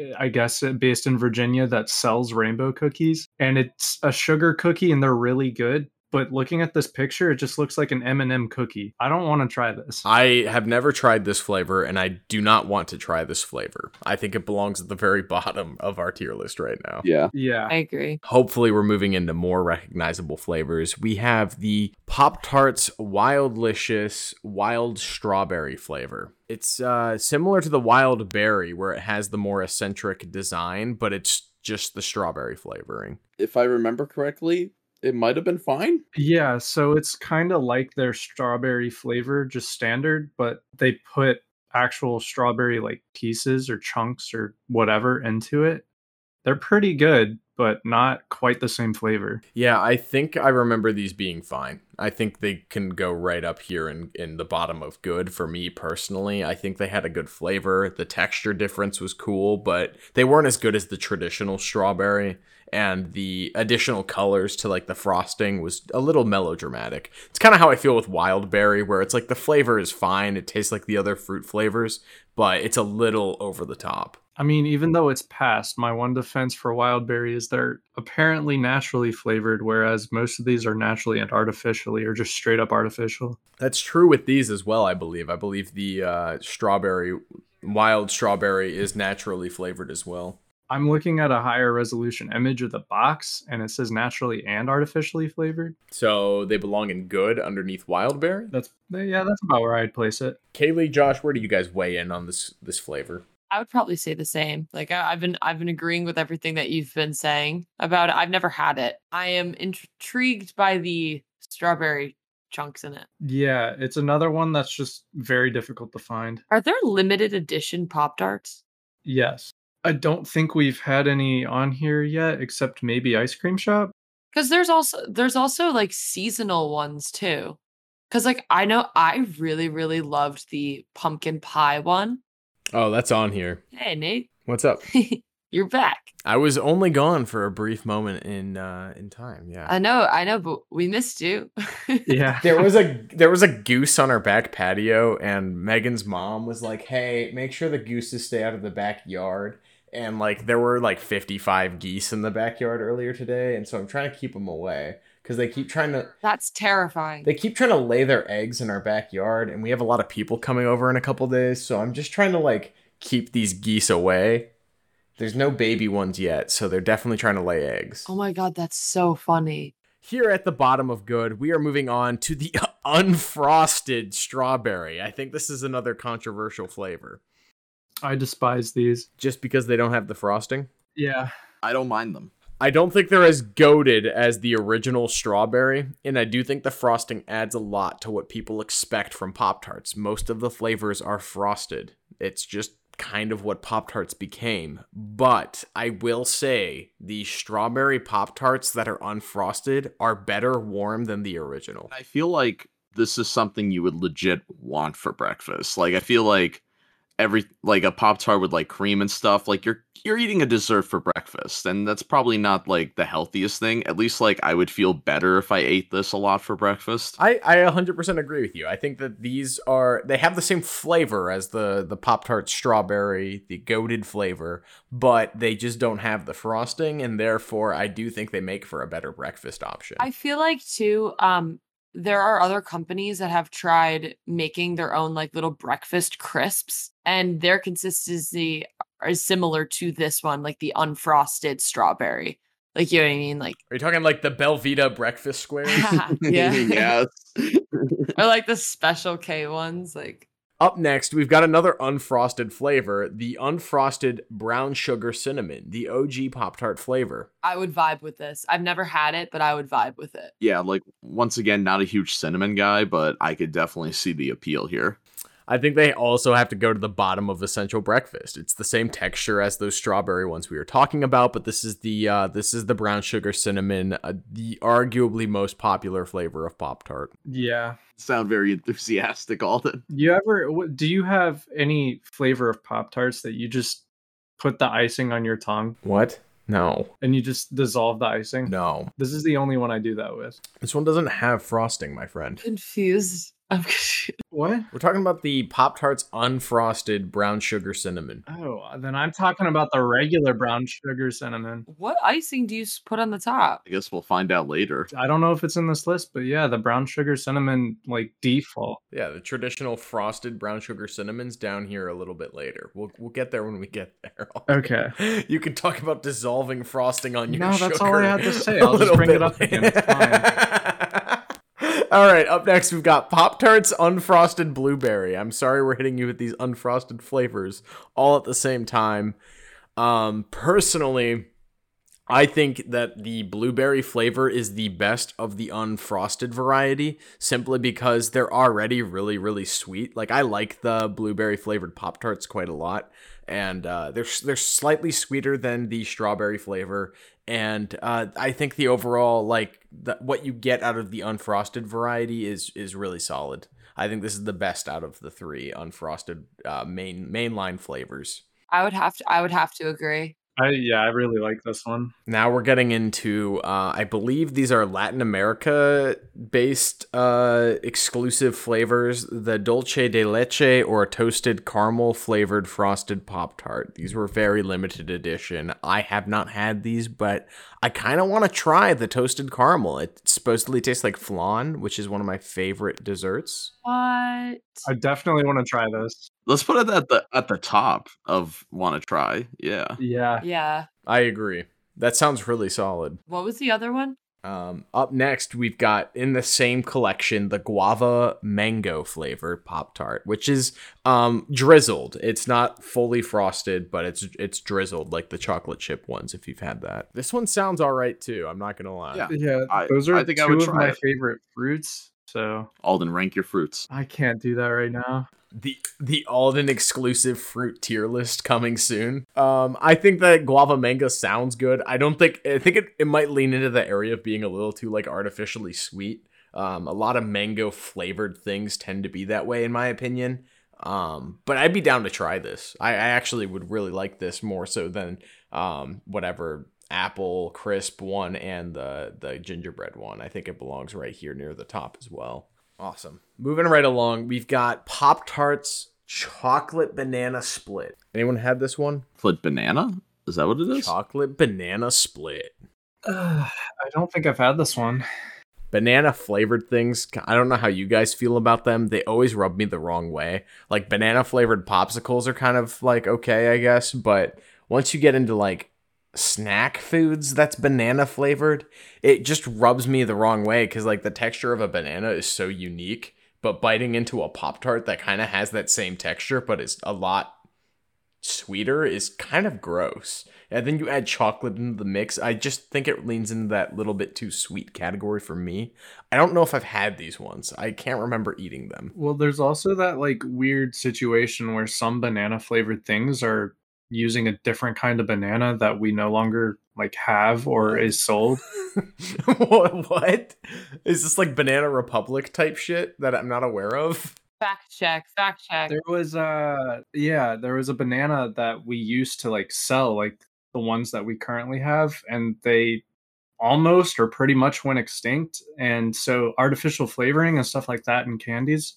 uh, I guess, uh, based in Virginia that sells rainbow cookies, and it's a sugar cookie, and they're really good. But looking at this picture, it just looks like an M&M cookie. I don't want to try this. I have never tried this flavor and I do not want to try this flavor. I think it belongs at the very bottom of our tier list right now. Yeah. Yeah. I agree. Hopefully, we're moving into more recognizable flavors. We have the Pop Tarts Wildlicious Wild Strawberry flavor. It's uh, similar to the Wild Berry, where it has the more eccentric design, but it's just the strawberry flavoring. If I remember correctly, it might have been fine. Yeah, so it's kind of like their strawberry flavor, just standard, but they put actual strawberry like pieces or chunks or whatever into it. They're pretty good, but not quite the same flavor. Yeah, I think I remember these being fine. I think they can go right up here in, in the bottom of good for me personally. I think they had a good flavor. The texture difference was cool, but they weren't as good as the traditional strawberry. And the additional colors to like the frosting was a little melodramatic. It's kind of how I feel with wild berry, where it's like the flavor is fine. It tastes like the other fruit flavors, but it's a little over the top. I mean, even though it's past, my one defense for wild berry is they're apparently naturally flavored, whereas most of these are naturally and artificially or just straight up artificial. That's true with these as well, I believe. I believe the uh, strawberry, wild strawberry, is naturally flavored as well. I'm looking at a higher resolution image of the box, and it says naturally and artificially flavored. So they belong in good underneath wild wildberry. That's yeah, that's about where I'd place it. Kaylee, Josh, where do you guys weigh in on this this flavor? I would probably say the same. Like I, I've been I've been agreeing with everything that you've been saying about it. I've never had it. I am intrigued by the strawberry chunks in it. Yeah, it's another one that's just very difficult to find. Are there limited edition Pop Tarts? Yes. I don't think we've had any on here yet, except maybe Ice Cream Shop. Because there's also there's also like seasonal ones too. Because like I know I really really loved the pumpkin pie one. Oh, that's on here. Hey Nate, What's up? you're back. I was only gone for a brief moment in uh in time. Yeah. I know, I know, but we missed you. Yeah. there was a there was a goose on our back patio and Megan's mom was like, "Hey, make sure the gooses stay out of the backyard." And like there were like 55 geese in the backyard earlier today, and so I'm trying to keep them away cuz they keep trying to That's terrifying. they keep trying to lay their eggs in our backyard and we have a lot of people coming over in a couple days, so I'm just trying to like keep these geese away. There's no baby ones yet, so they're definitely trying to lay eggs. oh my god, that's so funny. Here at the bottom of good, we are moving on to the unfrosted strawberry. I think this is another controversial flavor. I despise these. Just because they don't have the frosting? Yeah. I don't mind them. I don't think they're as goaded as the original strawberry, and I do think the frosting adds a lot to what people expect from Pop Tarts. Most of the flavors are frosted. It's just kind of what Pop Tarts became. But I will say the strawberry Pop Tarts that are unfrosted are better warm than the original. I feel like this is something you would legit want for breakfast. Like I feel like every like a pop tart with like cream and stuff like you're you're eating a dessert for breakfast and that's probably not like the healthiest thing at least like i would feel better if i ate this a lot for breakfast I, I 100% agree with you. I think that these are they have the same flavor as the the Pop Tart strawberry, the goaded flavor, but they just don't have the frosting, and therefore I do think they make for a better breakfast option. I feel like too, um, there are other companies that have tried making their own like little breakfast crisps, and their consistency is similar to this one, like the unfrosted strawberry. Like you know what I mean? Like Are you talking like the Belvita breakfast squares? yeah. yes or like the special K ones, like Up next, we've got another unfrosted flavor, the unfrosted brown sugar cinnamon, the OG Pop Tart flavor. I would vibe with this. I've never had it, but I would vibe with it. yeah like once again not a huge cinnamon guy but i could definitely see the appeal here I think they also have to go to the bottom of essential breakfast. It's the same texture as those strawberry ones we were talking about, but this is the uh, this is the brown sugar cinnamon, uh, the arguably most popular flavor of Pop Tart. Yeah. sound very enthusiastic alden You ever do you have any flavor of Pop Tarts that you just put the icing on your tongue What? No, and you just dissolve the icing? no. This is the only one I do that with. This one doesn't have frosting, my friend. Confused. I'm. What? We're talking about the Pop Tarts unfrosted brown sugar cinnamon. Oh, then I'm talking about the regular brown sugar cinnamon. What icing do you put on the top? i guess we'll find out later I don't know if it's in this list, but yeah, the brown sugar cinnamon like default. Yeah, the traditional frosted brown sugar cinnamon's down here a little bit later. We'll we'll get there when we get there. Okay. You can talk about dissolving frosting on your No, sugar. that's all I had to say. I'll just bring it bit up again. It's all right, up next we've got Pop Tarts unfrosted blueberry. I'm sorry we're hitting you with these unfrosted flavors all at the same time. Um, personally, I think that the blueberry flavor is the best of the unfrosted variety simply because they're already really, really sweet. Like, I like the blueberry flavored Pop Tarts quite a lot, and uh, they're, they're slightly sweeter than the strawberry flavor. And uh, I think the overall, like, the, what you get out of the unfrosted variety is is really solid. I think this is the best out of the three unfrosted uh, main mainline flavors. I would have to. I would have to agree. I yeah, I really like this one. Now we're getting into, uh, I believe these are Latin America based uh, exclusive flavors the dulce de leche or toasted caramel flavored frosted Pop Tart. These were very limited edition. I have not had these, but I kind of want to try the toasted caramel. It supposedly tastes like flan, which is one of my favorite desserts. What? I definitely want to try this. Let's put it at the at the top of want to try. Yeah. Yeah. yeah. I agree. That sounds really solid. What was the other one? Um, up next, we've got in the same collection the guava mango flavor Pop Tart, which is um, drizzled. It's not fully frosted, but it's it's drizzled like the chocolate chip ones. If you've had that, this one sounds all right too. I'm not gonna lie. Yeah. Yeah. I- those are I think I two would of try my it. favorite fruits. So Alden, rank your fruits. I can't do that right now. the the Alden exclusive fruit tier list coming soon. Um, I think that guava mango sounds good. I don't think I think it, it might lean into the area of being a little too like artificially sweet. Um, a lot of mango flavored things tend to be that way in my opinion. Um, but I'd be down to try this. I, I actually would really like this more so than um whatever apple crisp one and the the gingerbread one. I think it belongs right here near the top as well. Awesome. Moving right along, we've got Pop Tarts chocolate banana split. Anyone had this one? Split banana? Is that what it is? Chocolate banana split. I don't think I've had this one. Banana flavored things, I don't know how you guys feel about them. They always rub me the wrong way. Like banana flavored popsicles are kind of like okay, I guess, but once you get into like snack foods that's banana flavored, it just rubs me the wrong way cuz like the texture of a banana is so unique, but biting into a pop tart that kind of has that same texture but is a lot sweeter is kind of gross. And then you add chocolate into the mix. I just think it leans into that little bit too sweet category for me. I don't know if I've had these ones. I can't remember eating them. Well, there's also that like weird situation where some banana flavored things are using a different kind of banana that we no longer like have or is sold. what? what? Is this like Banana Republic type shit that I'm not aware of? Fact check. Fact check. There was uh yeah, there was a banana that we used to like sell like the ones that we currently have and they almost or pretty much went extinct and so artificial flavoring and stuff like that in candies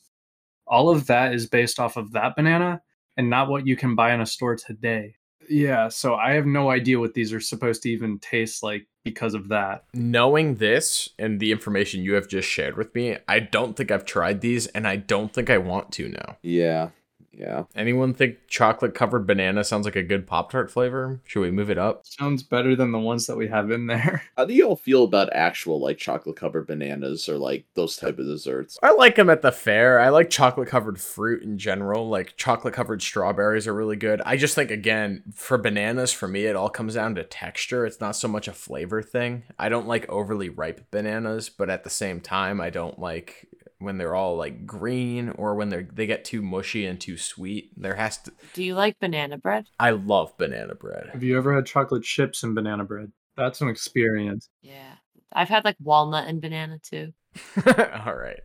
all of that is based off of that banana and not what you can buy in a store today. Yeah, so I have no idea what these are supposed to even taste like because of that. Knowing this and the information you have just shared with me, I don't think I've tried these and I don't think I want to now. Yeah. Yeah. Anyone think chocolate covered banana sounds like a good Pop Tart flavor? Should we move it up? Sounds better than the ones that we have in there. How do y'all feel about actual like chocolate covered bananas or like those type of desserts? I like them at the fair. I like chocolate covered fruit in general. Like chocolate covered strawberries are really good. I just think again for bananas, for me, it all comes down to texture. It's not so much a flavor thing. I don't like overly ripe bananas, but at the same time, I don't like when they're all like green or when they're they get too mushy and too sweet. There has to. Do you like banana bread? I love banana bread. Have you ever had chocolate chips and banana bread? That's an experience. Yeah. I've had like walnut and banana too. all right,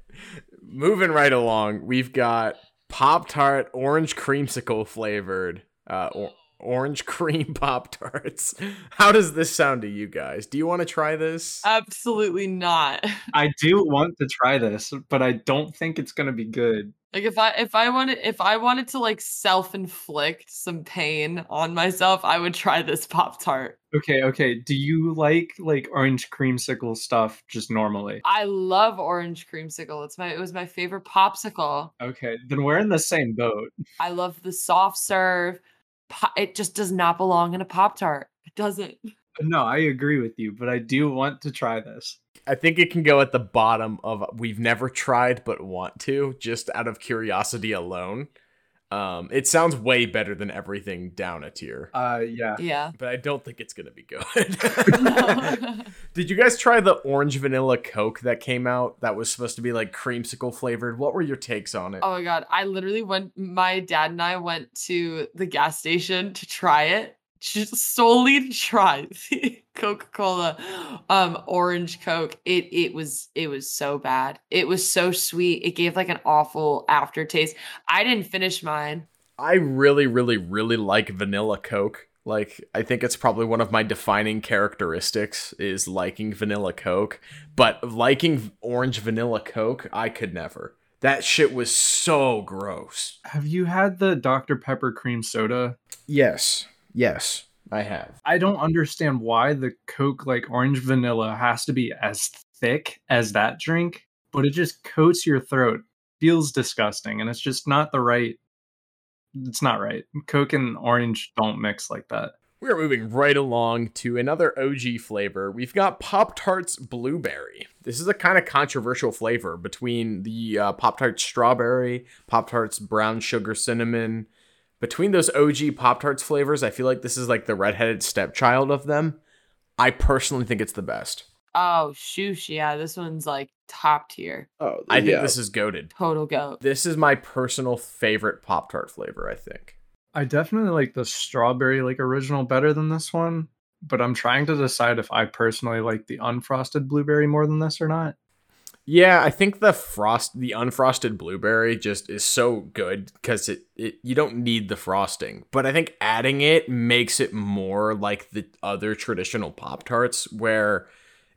moving right along, we've got Pop Tart orange creamsicle flavored. Uh, or- orange cream pop tarts. How does this sound to you guys? Do you want to try this? Absolutely not. I do want to try this, but I don't think it's going to be good. Like if I if I wanted if I wanted to like self-inflict some pain on myself, I would try this Pop Tart. Okay, okay. Do you like like orange creamsicle stuff just normally? I love orange creamsicle. It's my it was my favorite popsicle. Okay, then we're in the same boat. I love the soft serve. Po- It just does not belong in a Pop Tart. It doesn't. No, I agree with you, but I do want to try this. I think it can go at the bottom of we've never tried but want to, just out of curiosity alone. Um, it sounds way better than everything down a tier, Uh yeah. Yeah. but I don't think it's gonna be good. Did you guys try the orange vanilla Coke that came out that was supposed to be like creamsicle flavored? What were your takes on it? Oh my god, I literally went my dad and I went to the gas station to try it. Just solely to try the Coca-Cola um orange Coke. It it was it was so bad. It was so sweet. It gave like an awful aftertaste. I didn't finish mine. I really, really, really like vanilla Coke. Like, I think it's probably one of my defining characteristics is liking vanilla Coke. But liking orange vanilla Coke, I could never. That shit was so gross. Have you had the Dr Pepper cream soda? Yes, yes, I have. I don't understand why the Coke like orange vanilla has to be as thick as that drink, but it just coats your throat. Feels disgusting and it's just not the right it's not right. Coke and orange don't mix like that. We're moving right along to another OG flavor. We've got Pop Tarts Blueberry. This is a kind of controversial flavor between the uh, Pop Tarts Strawberry, Pop Tarts Brown Sugar Cinnamon. Between those OG Pop Tarts flavors, I feel like this is like the redheaded stepchild of them. I personally think it's the best. Oh, shoosh. Yeah, this one's like top tier. Oh, I think this is goaded. Total goat. This is my personal favorite Pop Tart flavor, I think. I definitely like the strawberry like original better than this one, but I'm trying to decide if I personally like the unfrosted blueberry more than this or not. Yeah, I think the frost, the unfrosted blueberry, just is so good because it, it you don't need the frosting, but I think adding it makes it more like the other traditional Pop Tarts, where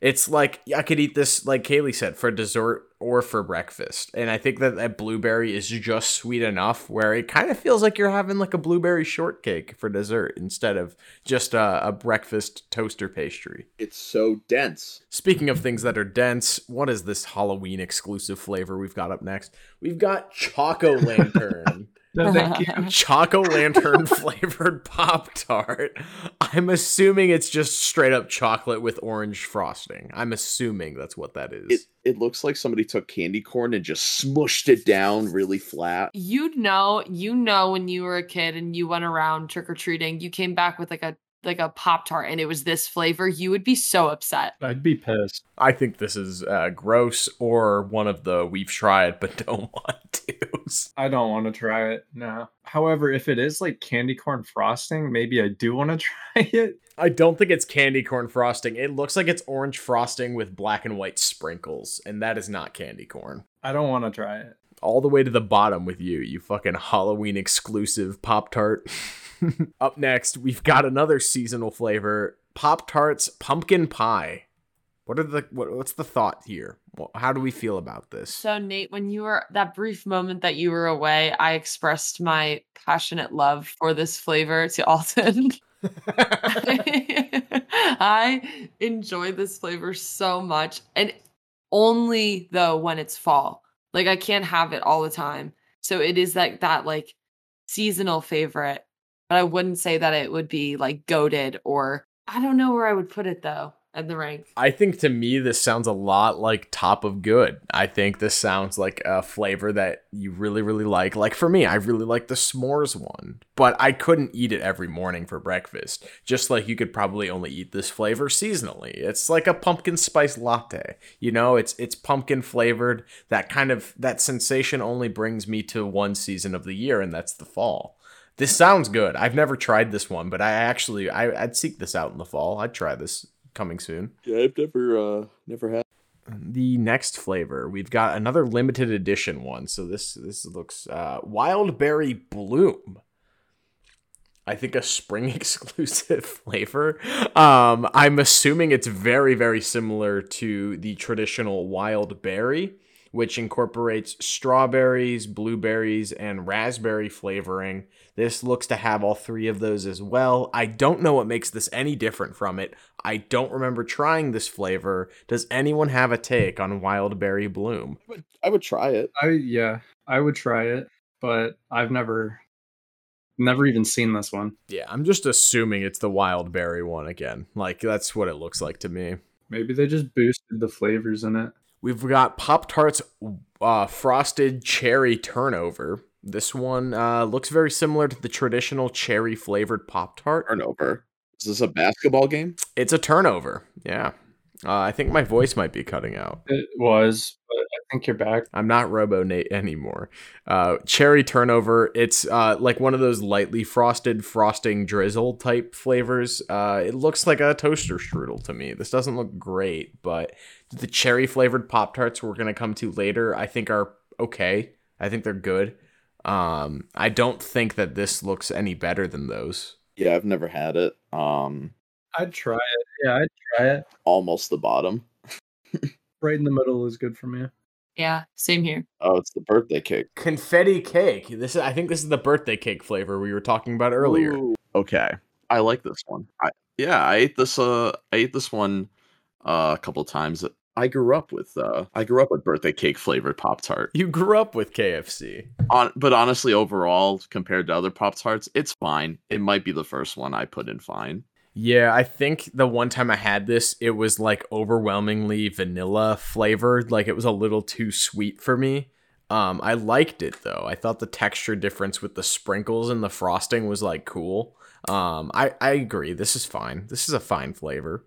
it's like I could eat this, like Kaylee said, for dessert or for breakfast, and I think that that blueberry is just sweet enough where it kind of feels like you're having like a blueberry shortcake for dessert instead of just a, a breakfast toaster pastry. It's so dense. Speaking of things that are dense, what is this Halloween exclusive flavor we've got up next? We've got Choco Lantern. No, thank you. Choco Lantern flavored Pop Tart. I'm assuming it's just straight up chocolate with orange frosting. I'm assuming that's what that is. It it looks like somebody took candy corn and just smushed it down really flat. You'd know, you know, when you were a kid and you went around trick or treating, you came back with like a like a pop tart and it was this flavor, you would be so upset. I'd be pissed. I think this is uh, gross or one of the we've tried but don't want to. I don't want to try it. No. However, if it is like candy corn frosting, maybe I do want to try it. I don't think it's candy corn frosting. It looks like it's orange frosting with black and white sprinkles, and that is not candy corn. I don't want to try it. all the way to the bottom with you, you fucking Halloween exclusive Pop Tart. Up next, we've got another seasonal flavor Pop Tarts Pumpkin Pie. What are the what, what's the thought here? How do we feel about this? So Nate, when you were that brief moment that you were away, I expressed my passionate love for this flavor to Alden. I enjoy this flavor so much. And only though when it's fall. Like I can't have it all the time. So it is like that like seasonal favorite. But I wouldn't say that it would be like goaded or I don't know where I would put it though at the rank. I think to me this sounds a lot like Top of Good. I think this sounds like a flavor that you really really like. Like for me, I really like the s'mores one, but I couldn't eat it every morning for breakfast. Just like you could probably only eat this flavor seasonally. It's like a pumpkin spice latte. You know, it's it's pumpkin flavored. That kind of that sensation only brings me to one season of the year and that's the fall. This sounds good. I've never tried this one, but I actually I, I'd seek this out in the fall. I'd try this coming soon. Yeah, I've never uh never had the next flavor we've got another limited edition one so this this looks uh wild berry bloom i think a spring exclusive flavor um i'm assuming it's very very similar to the traditional wild berry which incorporates strawberries, blueberries, and raspberry flavoring. This looks to have all three of those as well. I don't know what makes this any different from it. I don't remember trying this flavor. Does anyone have a take on Wild Berry Bloom? I would, I would try it. I yeah, I would try it, but I've never never even seen this one. Yeah, I'm just assuming it's the Wild Berry one again. Like, that's what it looks like to me. Maybe they just boosted the flavors in it. We've got Pop Tarts uh, Frosted Cherry Turnover. This one uh, looks very similar to the traditional cherry flavored Pop Tart. Turnover. Is this a basketball game? It's a turnover. Yeah. Uh, I think my voice might be cutting out. It was, but I think you're back. I'm not Robo Nate anymore. Uh, cherry turnover. It's uh, like one of those lightly frosted frosting drizzle type flavors. Uh, it looks like a toaster strudel to me. This doesn't look great, but the cherry flavored Pop Tarts we're gonna come to later, I think are okay. I think they're good. Um, I don't think that this looks any better than those. Yeah, I've never had it. Um, I'd try it. Yeah, I'd try it. almost the bottom. Right in the middle is good for me. Yeah, same here. Oh, it's the birthday cake. Confetti cake. This is, I think this is the birthday cake flavor we were talking about earlier. Ooh, Okay, I like this one. I, yeah, I ate this. Uh, I ate this one uh, a couple times I grew up with uh I grew up with birthday cake flavored Pop Tart. You grew up with KFC. On but honestly, overall, compared to other Pop Tarts, it's fine. It might be the first one I put in fine. Yeah, I think the one time I had this, it was like overwhelmingly vanilla flavored. Like it was a little too sweet for me. Um, I liked it though. I thought the texture difference with the sprinkles and the frosting was like cool. Um, I I agree. This is fine. This is a fine flavor.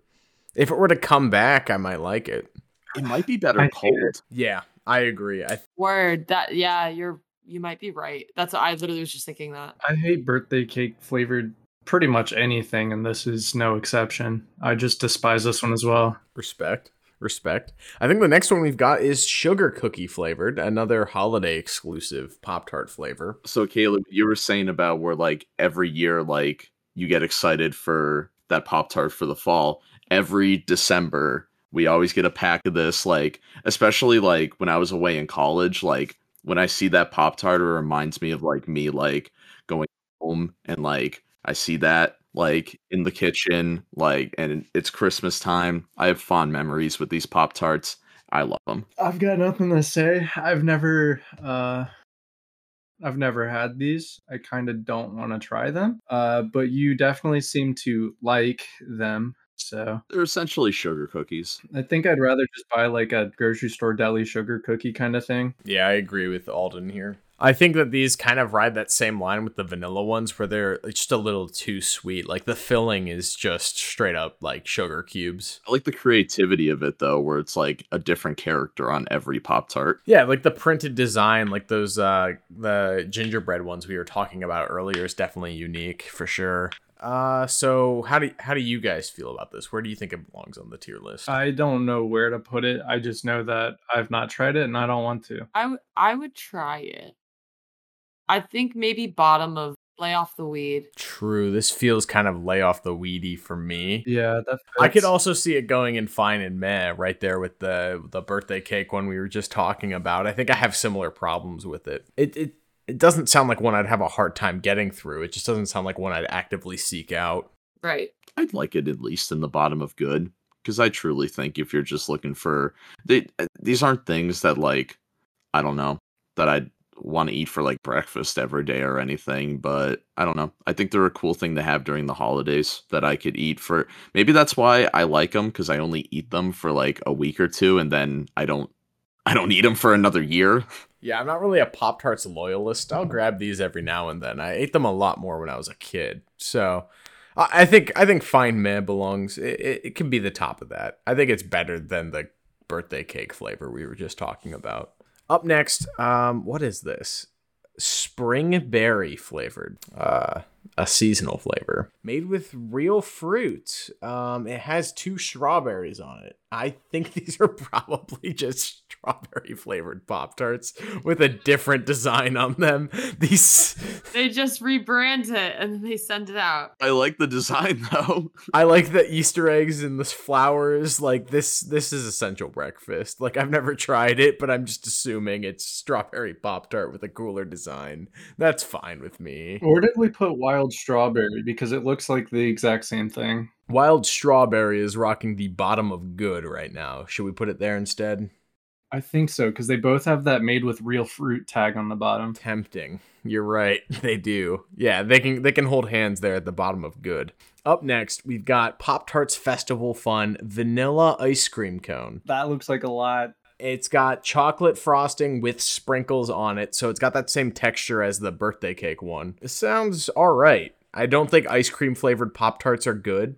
If it were to come back, I might like it. It might be better I cold. Yeah, I agree. I Word. That yeah, you're you might be right. That's what I literally was just thinking that. I hate birthday cake flavored pretty much anything, and this is no exception. I just despise this one as well. respect. Respect. I think the next one we've got is sugar cookie flavored, another holiday exclusive Pop Tart flavor. So Caleb, you were saying about where like every year like you get excited for that Pop Tart for the fall. Every December we always get a pack of this, like especially like when I was away in college, like when I see that Pop Tart it reminds me of like me like going home and like I see that like in the kitchen, like and it's Christmas time. I have fond memories with these Pop Tarts. I love them. I've got nothing to say. I've never uh I've never had these. I kind of don't want to try them. Uh but you definitely seem to like them. So, They're essentially sugar cookies. I think I'd rather just buy like a grocery store deli sugar cookie kind of thing. Yeah, I agree with Alden here. I think that these kind of ride that same line with the vanilla ones where they're just a little too sweet. Like the filling is just straight up like sugar cubes. I like the creativity of it though, where it's like a different character on every Pop Tart. Yeah, like the printed design, like those uh the gingerbread ones we were talking about earlier is definitely unique for sure. Uh so how do how do you guys feel about this? Where do you think it belongs on the tier list? I don't know where to put it. I just know that I've not tried it and I don't want to. I w- I would try it. I think maybe bottom of lay off the weed. True, this feels kind of lay off the weedy for me. Yeah, that I could also see it going in fine and meh right there with the the birthday cake one we were just talking about. I think I have similar problems with it. It it it doesn't sound like one I'd have a hard time getting through. It just doesn't sound like one I'd actively seek out. Right. I'd like it at least in the bottom of good because I truly think if you're just looking for they, uh, these aren't things that like I don't know that I'd want to eat for like breakfast every day or anything, but I don't know. I think they're a cool thing to have during the holidays that I could eat for. Maybe that's why I like them because I only eat them for like a week or two and then I don't I don't eat them for another year. Yeah, I'm not really a Pop Tarts loyalist. I'll grab these every now and then. I ate them a lot more when I was a kid, so I think I think Fine Meh belongs. It, it, it can be the top of that. I think it's better than the birthday cake flavor we were just talking about. Up next, um, what is this? Spring berry flavored, uh, a seasonal flavor made with real fruit. Um, it has two strawberries on it. I think these are probably just strawberry flavored Pop Tarts with a different design on them. These, They just rebrand it and they send it out. I like the design though. I like the Easter eggs and the flowers. Like this, this is essential breakfast. Like I've never tried it, but I'm just assuming it's strawberry Pop Tart with a cooler design. That's fine with me. Where did we put wild strawberry? Because it looks like the exact same thing. Wild Strawberry is rocking the bottom of good right now. Should we put it there instead? I think so because they both have that made with real fruit tag on the bottom. Tempting. You're right. They do. Yeah, they can they can hold hands there at the bottom of good. Up next, we've got Pop Tarts Festival Fun Vanilla Ice Cream Cone. That looks like a lot. It's got chocolate frosting with sprinkles on it, so it's got that same texture as the birthday cake one. It sounds all right. I don't think ice cream flavored Pop Tarts are good,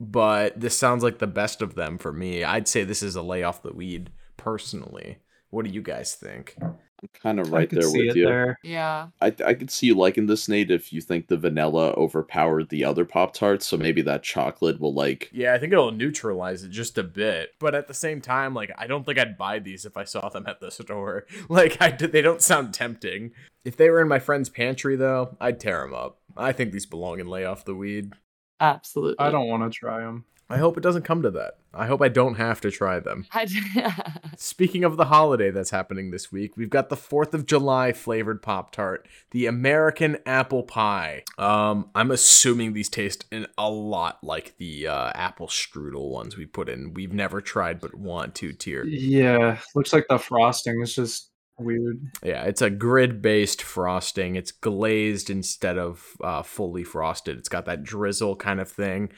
but this sounds like the best of them for me. I'd say this is a lay off the weed personally. What do you guys think? I'm kind of right could there with you. there. Yeah. I I could see you liking this, Nate, if you think the vanilla overpowered the other Pop Tarts. So maybe that chocolate will like. Yeah, I think it'll neutralize it just a bit. But at the same time, like I don't think I'd buy these if I saw them at the store. Like I did, they don't sound tempting. If they were in my friend's pantry though, I'd tear them up. I think these belong in lay off the weed. Absolutely. I don't want to try them. I hope it doesn't come to that. I hope I don't have to try them. Speaking of the holiday that's happening this week, we've got the 4th of July flavored Pop Tart, the American apple pie. Um, I'm assuming these taste in a lot like the uh, apple strudel ones we put in. We've never tried but want to tier. Yeah, looks like the frosting is just weird. Yeah, it's a grid based frosting. It's glazed instead of uh, fully frosted. It's got that drizzle kind of thing.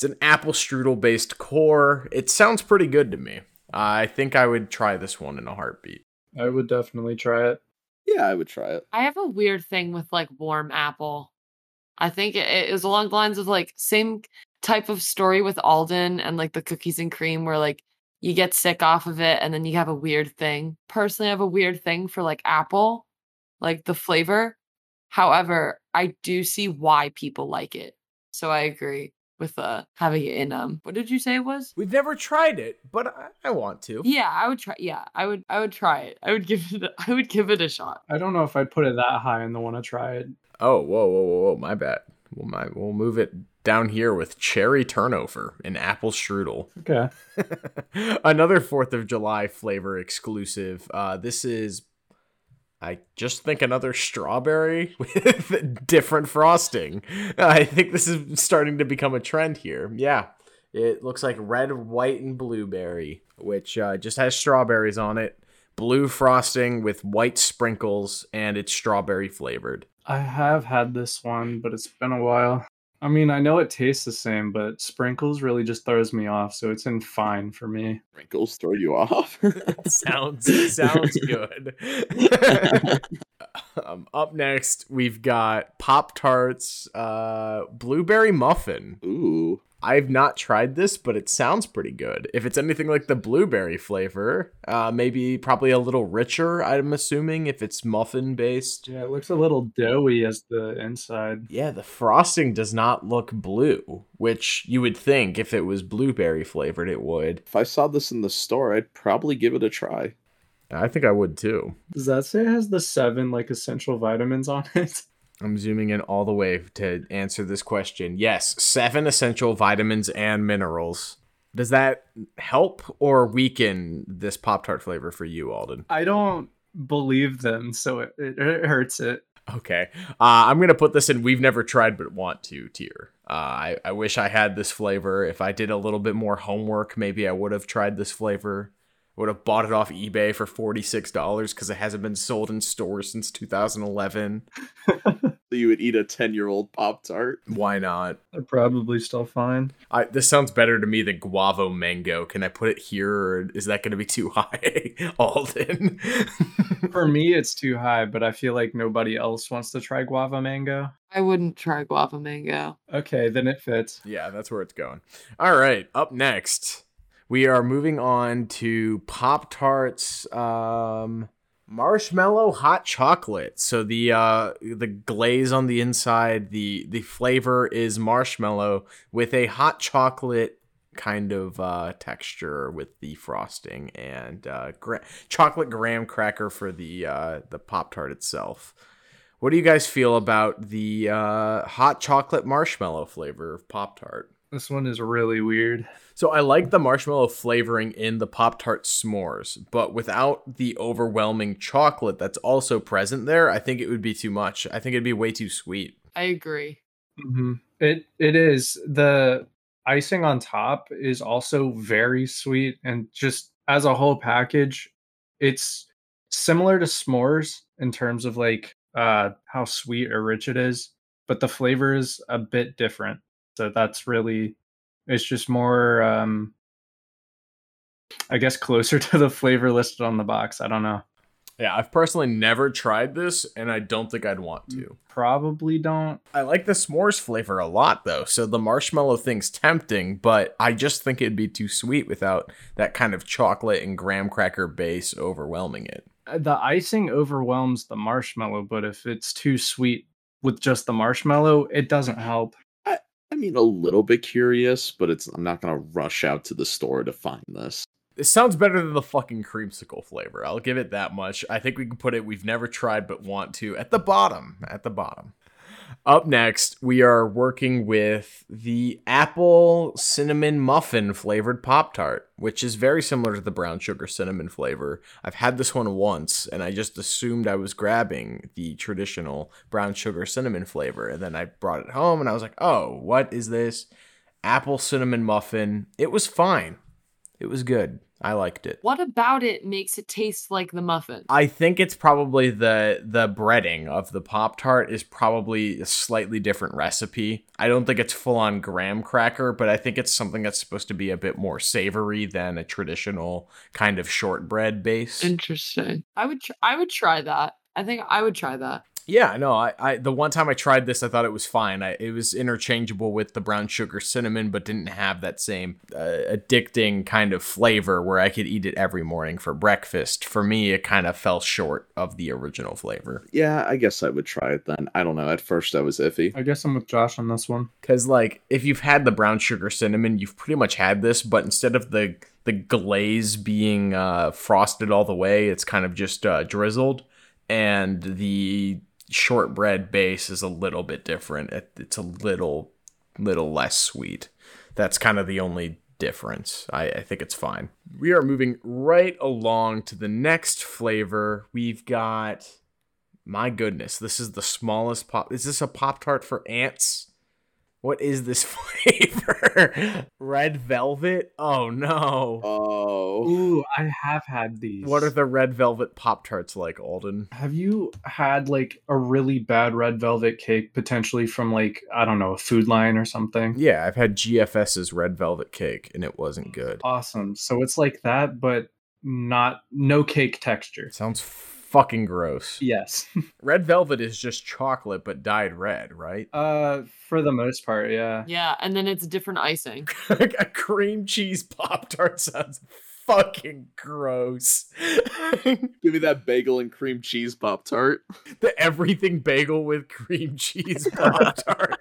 It's an apple strudel based core. It sounds pretty good to me. I think I would try this one in a heartbeat. I would definitely try it. Yeah, I would try it. I have a weird thing with like warm apple. I think it, it along the lines of like same type of story with Alden and like the cookies and cream where like you get sick off of it and then you have a weird thing. Personally, I have a weird thing for like apple, like the flavor. However, I do see why people like it. So I agree with uh having it in um what did you say it was? We've never tried it, but I, I want to. Yeah, I would try yeah, I would I would try it. I would give it a, I would give it a shot. I don't know if I'd put it that high and the want to try it. Oh, whoa, whoa, whoa, whoa, my bad. We'll, my, we'll move it down here with cherry turnover and apple strudel. Okay. Another 4th of July flavor exclusive. Uh, this is, I just think, another strawberry with different frosting. I think this is starting to become a trend here. Yeah. It looks like red, white, and blueberry, which uh, just has strawberries on it. Blue frosting with white sprinkles, and it's strawberry flavored. I have had this one, but it's been a while. I mean, I know it tastes the same, but sprinkles really just throws me off, so it's in fine for me. Wrinkles throw you off. sounds sounds good. um, up next, we've got Pop Tarts uh, blueberry muffin. Ooh. I've not tried this, but it sounds pretty good. If it's anything like the blueberry flavor, uh, maybe probably a little richer. I'm assuming if it's muffin based. Yeah, it looks a little doughy as the inside. Yeah, the frosting does not look blue, which you would think if it was blueberry flavored, it would. If I saw this in the store, I'd probably give it a try. I think I would too. Does that say it has the seven like essential vitamins on it? I'm zooming in all the way to answer this question. Yes, seven essential vitamins and minerals. Does that help or weaken this Pop Tart flavor for you, Alden? I don't believe them, so it, it, hurts it. Okay. Uh, I'm going to put this in We've Never Tried But Want To tier. Uh, I, I wish I had this flavor. If I did a little bit more homework, maybe I would have tried this flavor. Would have bought it off eBay for $46 because it hasn't been sold in stores since 2011. So you would eat a 10 year old Pop Tart? Why not? They're probably still fine. I, this sounds better to me than guava mango. Can I put it here, or is that going to be too high, Alden? For me, it's too high, but I feel like nobody else wants to try guava mango. I wouldn't try guava mango. Okay, then it fits. yeah, that's where it's going. All right, up next, we are moving on to Pop Tarts. Um, marshmallow hot chocolate so the uh the glaze on the inside the the flavor is marshmallow with a hot chocolate kind of uh texture with the frosting and uh gra- chocolate graham cracker for the uh the pop tart itself what do you guys feel about the uh hot chocolate marshmallow flavor of pop tart This one is really weird. so I like the marshmallow flavoring in the Pop Tart s'mores, but without the overwhelming chocolate that's also present there, I think it would be too much. I think it'd be way too sweet. I agree. hmm It it is the icing on top is also very sweet and just as a whole package, it's similar to s'mores in terms of like uh how sweet or rich it is, but the flavor is a bit different. So that's really it's just more um I guess closer to the flavor listed on the box. I don't know. Yeah, I've personally never tried this, and I don't think I'd want to. Probably don't. I like the s'mores flavor a lot, though, so the marshmallow thing's tempting, but I just think it'd be too sweet without that kind of chocolate and graham cracker base overwhelming it. Uh, The icing overwhelms the marshmallow, but if it's too sweet with just the marshmallow, it doesn't help. I mean, a little bit curious, but it's I'm not gonna rush out to the store to find this. It sounds better than the fucking creamsicle flavor. I'll give it that much. I think we can put it we've never tried but want to at the bottom. At the bottom. Up next, we are working with the apple cinnamon muffin flavored Pop Tart, which is very similar to the brown sugar cinnamon flavor. I've had this one once and I just assumed I was grabbing the traditional brown sugar cinnamon flavor. And then I brought it home and I was like, oh, what is this? Apple cinnamon muffin. It was fine. It was good. I liked it. What about it makes it taste like the muffin? I think it's probably the the breading of the Pop Tart is probably a slightly different recipe. I don't think it's full on graham cracker, but I think it's something that's supposed to be a bit more savory than a traditional kind of shortbread base. Interesting. I would tr- I would try that. I think I would try that. Yeah, no, I, I the one time I tried this, I thought it was fine. I, it was interchangeable with the brown sugar cinnamon, but didn't have that same uh, addicting kind of flavor where I could eat it every morning for breakfast. For me, it kind of fell short of the original flavor. Yeah, I guess I would try it then. I don't know. At first, I was iffy. I guess I'm with Josh on this one. Because like, if you've had the brown sugar cinnamon, you've pretty much had this, but instead of the the glaze being uh, frosted all the way, it's kind of just uh, drizzled, and the shortbread base is a little bit different. It, it's a little little less sweet. That's kind of the only difference. I, I think it's fine. We are moving right along to the next flavor. We've got my goodness, this is the smallest pop. Is this a Pop Tart for ants? What is this flavor? red velvet? Oh no. Oh, Ooh, I have had these. What are the red velvet Pop Tarts like, Alden? Have you had like a really bad red velvet cake potentially from like I don't know a food line or something? Yeah, I've had GFS's red velvet cake and it wasn't good. Awesome. So it's like that, but not no cake texture. Sounds fucking gross. Yes. Red velvet is just chocolate but dyed red, right? uh, for the most part, yeah. Yeah, and then it's different icing. a cream cheese pop tart sounds fucking gross. give me that bagel and cream cheese pop tart. the everything bagel with cream cheese pop tart.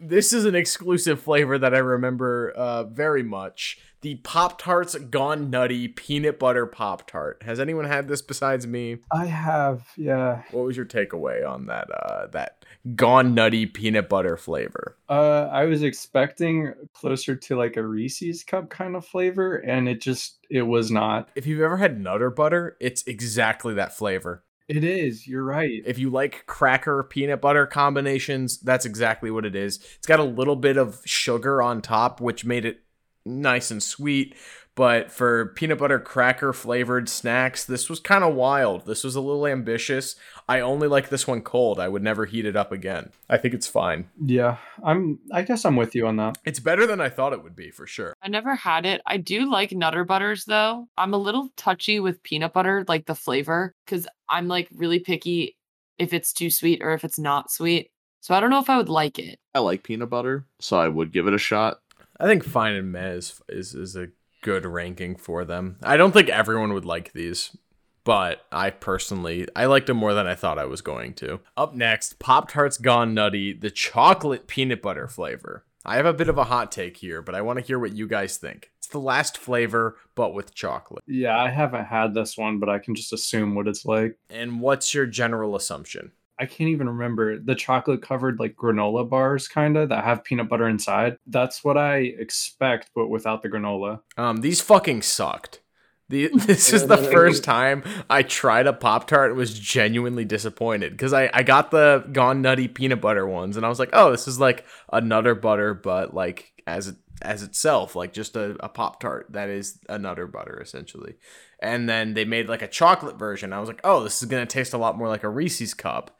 this is an exclusive flavor that I remember uh, very much. The Pop Tarts Gone Nutty Peanut Butter Pop Tart. Has anyone had this besides me? I have, yeah. What was your takeaway on that? Uh, that Gone Nutty peanut butter flavor. Uh, I was expecting closer to like a Reese's cup kind of flavor, and it just it was not. If you've ever had Nutter Butter, it's exactly that flavor. It is. You're right. If you like cracker peanut butter combinations, that's exactly what it is. It's got a little bit of sugar on top, which made it nice and sweet. But for peanut butter cracker flavored snacks, this was kind of wild. This was a little ambitious. I only like this one cold. I would never heat it up again. I think it's fine. Yeah, I'm. I guess I'm with you on that. It's better than I thought it would be for sure. I never had it. I do like Nutter Butters though. I'm a little touchy with peanut butter, like the flavor, because I'm like really picky if it's too sweet or if it's not sweet. So I don't know if I would like it. I like peanut butter, so I would give it a shot. I think fine and meh is, is, is a good ranking for them. I don't think everyone would like these, but I personally I liked them more than I thought I was going to. Up next, Pop Tarts Gone Nutty, the chocolate peanut butter flavor. I have a bit of a hot take here, but I want to hear what you guys think. It's the last flavor, but with chocolate. Yeah, I haven't had this one, but I can just assume what it's like. And what's your general assumption? I can't even remember the chocolate covered like granola bars, kind of that have peanut butter inside. That's what I expect, but without the granola. Um, these fucking sucked. The, this is the first time I tried a Pop Tart and was genuinely disappointed because I, I got the Gone Nutty peanut butter ones and I was like, oh, this is like a Nutter Butter, but like as it, as itself, like just a, a Pop Tart that is a Nutter Butter essentially. And then they made like a chocolate version. I was like, oh, this is gonna taste a lot more like a Reese's cup.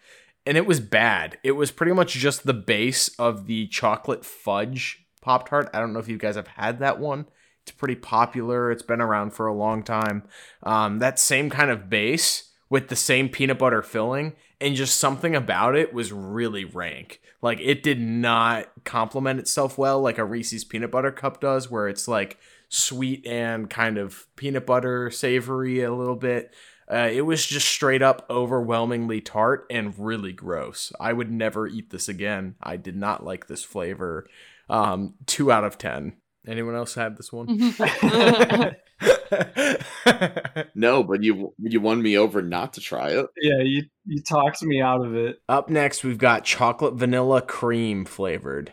And it was bad. It was pretty much just the base of the chocolate fudge Pop Tart. I don't know if you guys have had that one. It's pretty popular. It's been around for a long time. Um, that same kind of base with the same peanut butter filling, and just something about it was really rank. Like it did not complement itself well like a Reese's peanut butter cup does, where it's like sweet and kind of peanut butter savory a little bit. Uh, it was just straight up overwhelmingly tart and really gross. I would never eat this again. I did not like this flavor. Um, two out of ten. Anyone else have this one? No, but you you won me over not to try it. Yeah, you you talked me out of it. Up next, we've got chocolate vanilla cream flavored.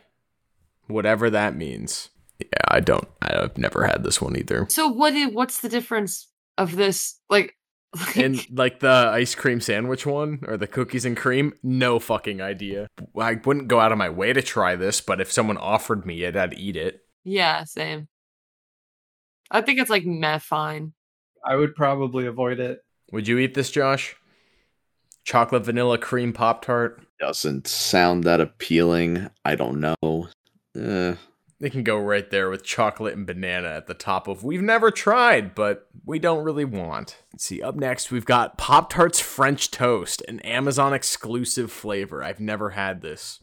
Whatever that means. Yeah, I don't. I've never had this one either. So what is what's the difference of this? Like, like And like the ice cream sandwich one or the cookies and cream, no fucking idea. I wouldn't go out of my way to try this, but if someone offered me it, I'd eat it. yeah, same. I think it's like meh fine. I would probably avoid it. Would you eat this, Josh? Chocolate vanilla cream Pop Tart. Doesn't sound that appealing. I don't know. Eh, They can go right there with chocolate and banana at the top of we've never tried, but we don't really want. Let's see, up next we've got Pop Tarts French Toast, an Amazon exclusive flavor. I've never had this.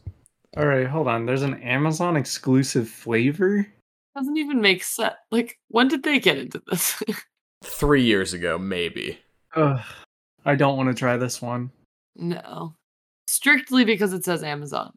All right, hold on. There's an Amazon exclusive flavor. Doesn't even make sense. Like, when did they get into this? Three years ago, maybe. Ugh, I don't want to try this one. no. Strictly because it says Amazon.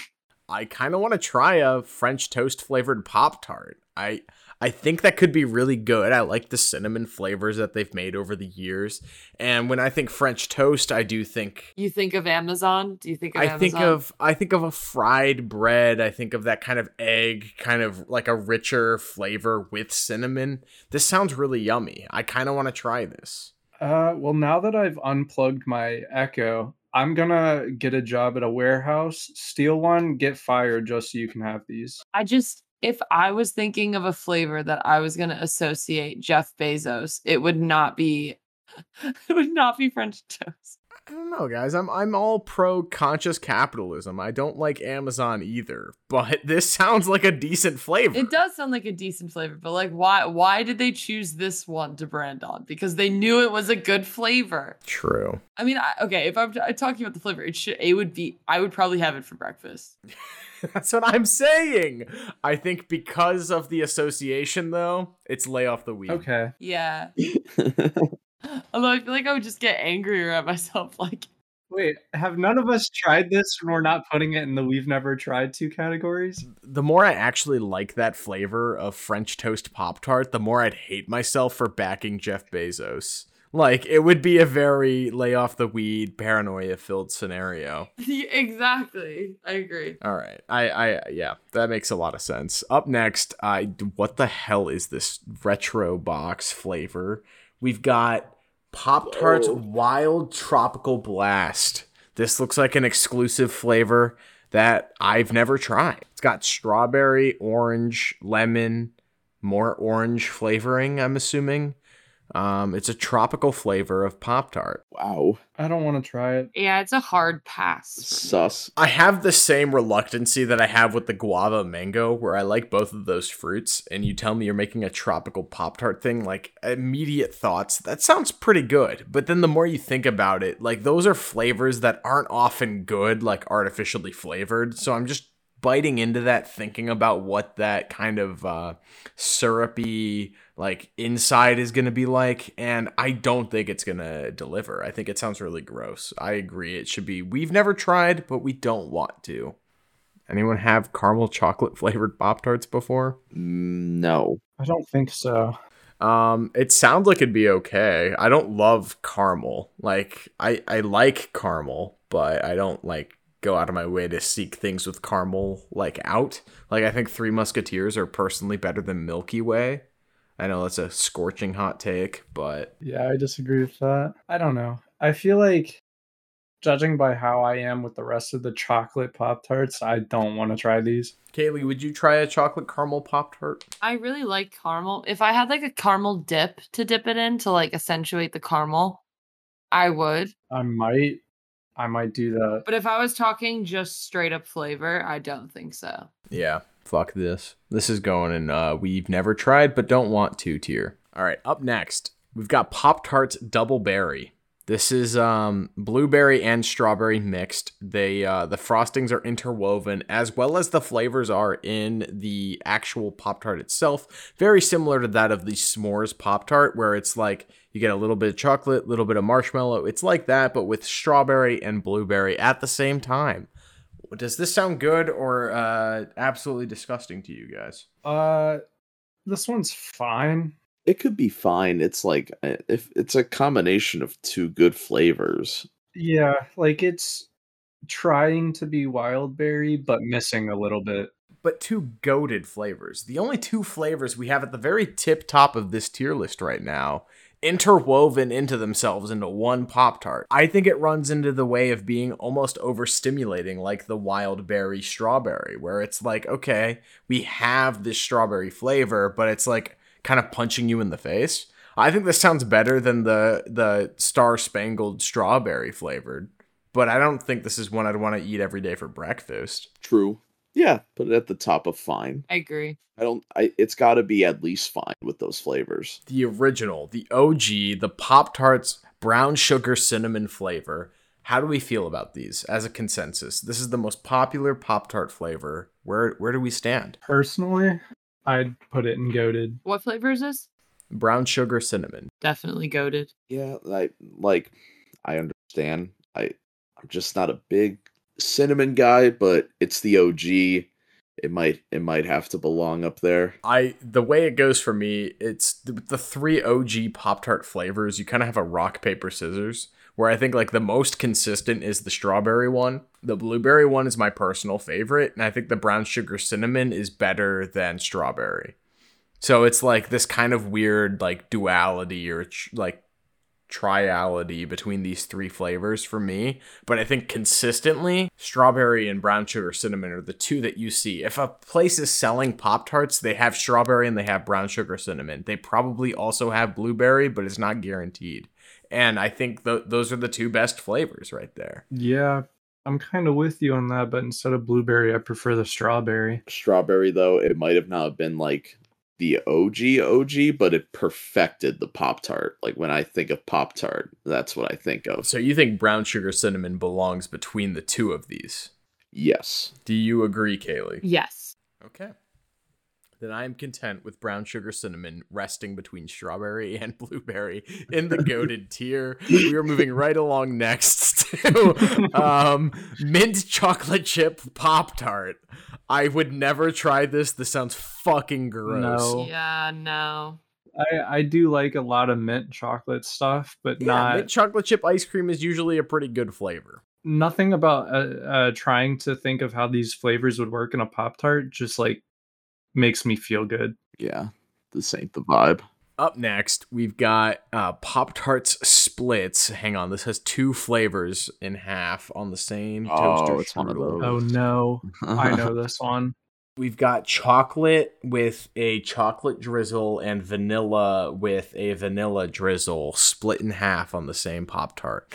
I kind of want to try a French toast flavored Pop Tart. I I think that could be really good. I like the cinnamon flavors that they've made over the years. And when I think French toast, I do think you think of Amazon? Do you think of I Amazon? think of I think of a fried bread. I think of that kind of egg, kind of like a richer flavor with cinnamon. This sounds really yummy. I kind of want to try this. Uh, well, now that I've unplugged my Echo, I'm gonna get a job at a warehouse, steal one, get fired just so you can have these. I just if I was thinking of a flavor that I was going to associate Jeff Bezos, it would not be it would not be French toast. I don't know, guys. I'm I'm all pro conscious capitalism. I don't like Amazon either, but this sounds like a decent flavor. It does sound like a decent flavor, but like why why did they choose this one to brand on? Because they knew it was a good flavor. True. I mean, I, okay, if I'm t- talking about the flavor, it should it would be I would probably have it for breakfast. That's what I'm saying. I think because of the association, though, it's lay off the weed. Okay. Yeah. Although I feel like I would just get angrier at myself like Wait, have none of us tried this and we're not putting it in the we've never tried two categories? The more I actually like that flavor of French toast Pop Tart, the more I'd hate myself for backing Jeff Bezos. Like, it would be a very lay off the weed, paranoia filled scenario. exactly. I agree. All right. I, I, yeah, that makes a lot of sense. Up next, I, what the hell is this retro box flavor? We've got Pop Tarts Wild Tropical Blast. This looks like an exclusive flavor that I've never tried. It's got strawberry, orange, lemon, more orange flavoring, I'm assuming. Um, it's a tropical flavor of Pop Tart. wow. I don't want to try it. Yeah, it's a hard pass. for me. Sus. I have the same reluctancy that I have with the guava mango, where I like both of those fruits, and you tell me you're making a tropical Pop Tart thing, like immediate thoughts, that sounds pretty good. But then the more you think about it, like those are flavors that aren't often good, like artificially flavored. So I'm just biting into that, thinking about what that kind of uh, syrupy, like inside is going to be like. And I don't think it's going to deliver. I think it sounds really gross. I agree. It should be, we've never tried, but we don't want to. Anyone have caramel chocolate flavored Pop Tarts before? No. I don't think so. Um, it sounds like it'd be okay. I don't love caramel. Like I I like caramel, but I don't like go out of my way to seek things with caramel like out. Like I think Three Musketeers are personally better than Milky Way. I know that's a scorching hot take, but Yeah, I disagree with that. I don't know. I feel like, judging by how I am with the rest of the chocolate Pop Tarts, I don't want to try these. Kaylee, would you try a chocolate caramel Pop Tart? I really like caramel. If I had like a caramel dip to dip it in to like accentuate the caramel, I would. I might, I might do that. But if I was talking just straight up flavor, I don't think so. Yeah, fuck this. This is going in uh we've never tried but don't want to tier. All right, up next, we've got Pop Tarts Double Berry. This is um blueberry and strawberry mixed. They uh the frostings are interwoven as well as the flavors are in the actual Pop Tart itself. Very similar to that of the s'mores Pop Tart where it's like you get a little bit of chocolate, a little bit of marshmallow. It's like that but with strawberry and blueberry at the same time. Does this sound good or uh, absolutely disgusting to you guys? Uh, this one's fine. it could be fine. It's like uh, if it's a combination of two good flavors. Yeah, like it's trying to be wild berry, but missing a little bit. But two goaded flavors. The only two flavors we have at the very tip top of this tier list right now interwoven into themselves into one Pop Tart. I think it runs into the way of being almost overstimulating, like the wild berry strawberry, where it's like, okay, we have this strawberry flavor, but it's like kind of punching you in the face. I think this sounds better than the the star spangled strawberry flavored, but I don't think this is one I'd want to eat every day for breakfast. True. Yeah, put it at the top of fine. I agree. I don't. I. It's got to be at least fine with those flavors. The original, the OG, the Pop Tarts brown sugar cinnamon flavor. How do we feel about these as a consensus? This is the most popular Pop Tart flavor. Where where do we stand? Personally, I'd put it in goaded. What flavor is this? Brown sugar cinnamon. Definitely goaded. Yeah, like like. I understand. I. I'm just not a big cinnamon guy, but it's the OG. It might it might have to belong up there. I the way it goes for me, it's the, the three OG Pop Tart flavors. You kind of have a rock paper scissors. Where I think like the most consistent is the strawberry one. The blueberry one is my personal favorite, and I think the brown sugar cinnamon is better than strawberry. So it's like this kind of weird like duality or like triality between these three flavors for me. But I think consistently, strawberry and brown sugar cinnamon are the two that you see. If a place is selling Pop Tarts, they have strawberry and they have brown sugar cinnamon. They probably also have blueberry, but it's not guaranteed. And I think th- those are the two best flavors right there. Yeah, I'm kind of with you on that, but instead of blueberry, I prefer the strawberry. Strawberry though, it might have not been like the OG OG, but it perfected the Pop Tart. Like when I think of Pop Tart, that's what I think of. So you think brown sugar cinnamon belongs between the two of these? Yes. Do you agree, Kaylee? Yes. Okay. Then I am content with brown sugar cinnamon resting between strawberry and blueberry in the goaded tier. We are moving right along next to um, mint chocolate chip Pop Tart. I would never try this. This sounds fucking gross. No. Yeah, no. I I do like a lot of mint chocolate stuff, but Yeah, not mint chocolate chip ice cream is usually a pretty good flavor. nothing about uh, uh trying to think of how these flavors would work in a pop tart just like makes me feel good Yeah. This ain't the vibe. Up next, we've got uh, Pop Tarts Splits. Hang on, this has two flavors in half on the same toaster Oh, it's one of those. oh no i know this one We've got chocolate with a chocolate drizzle and vanilla with a vanilla drizzle split in half on the same Pop Tart.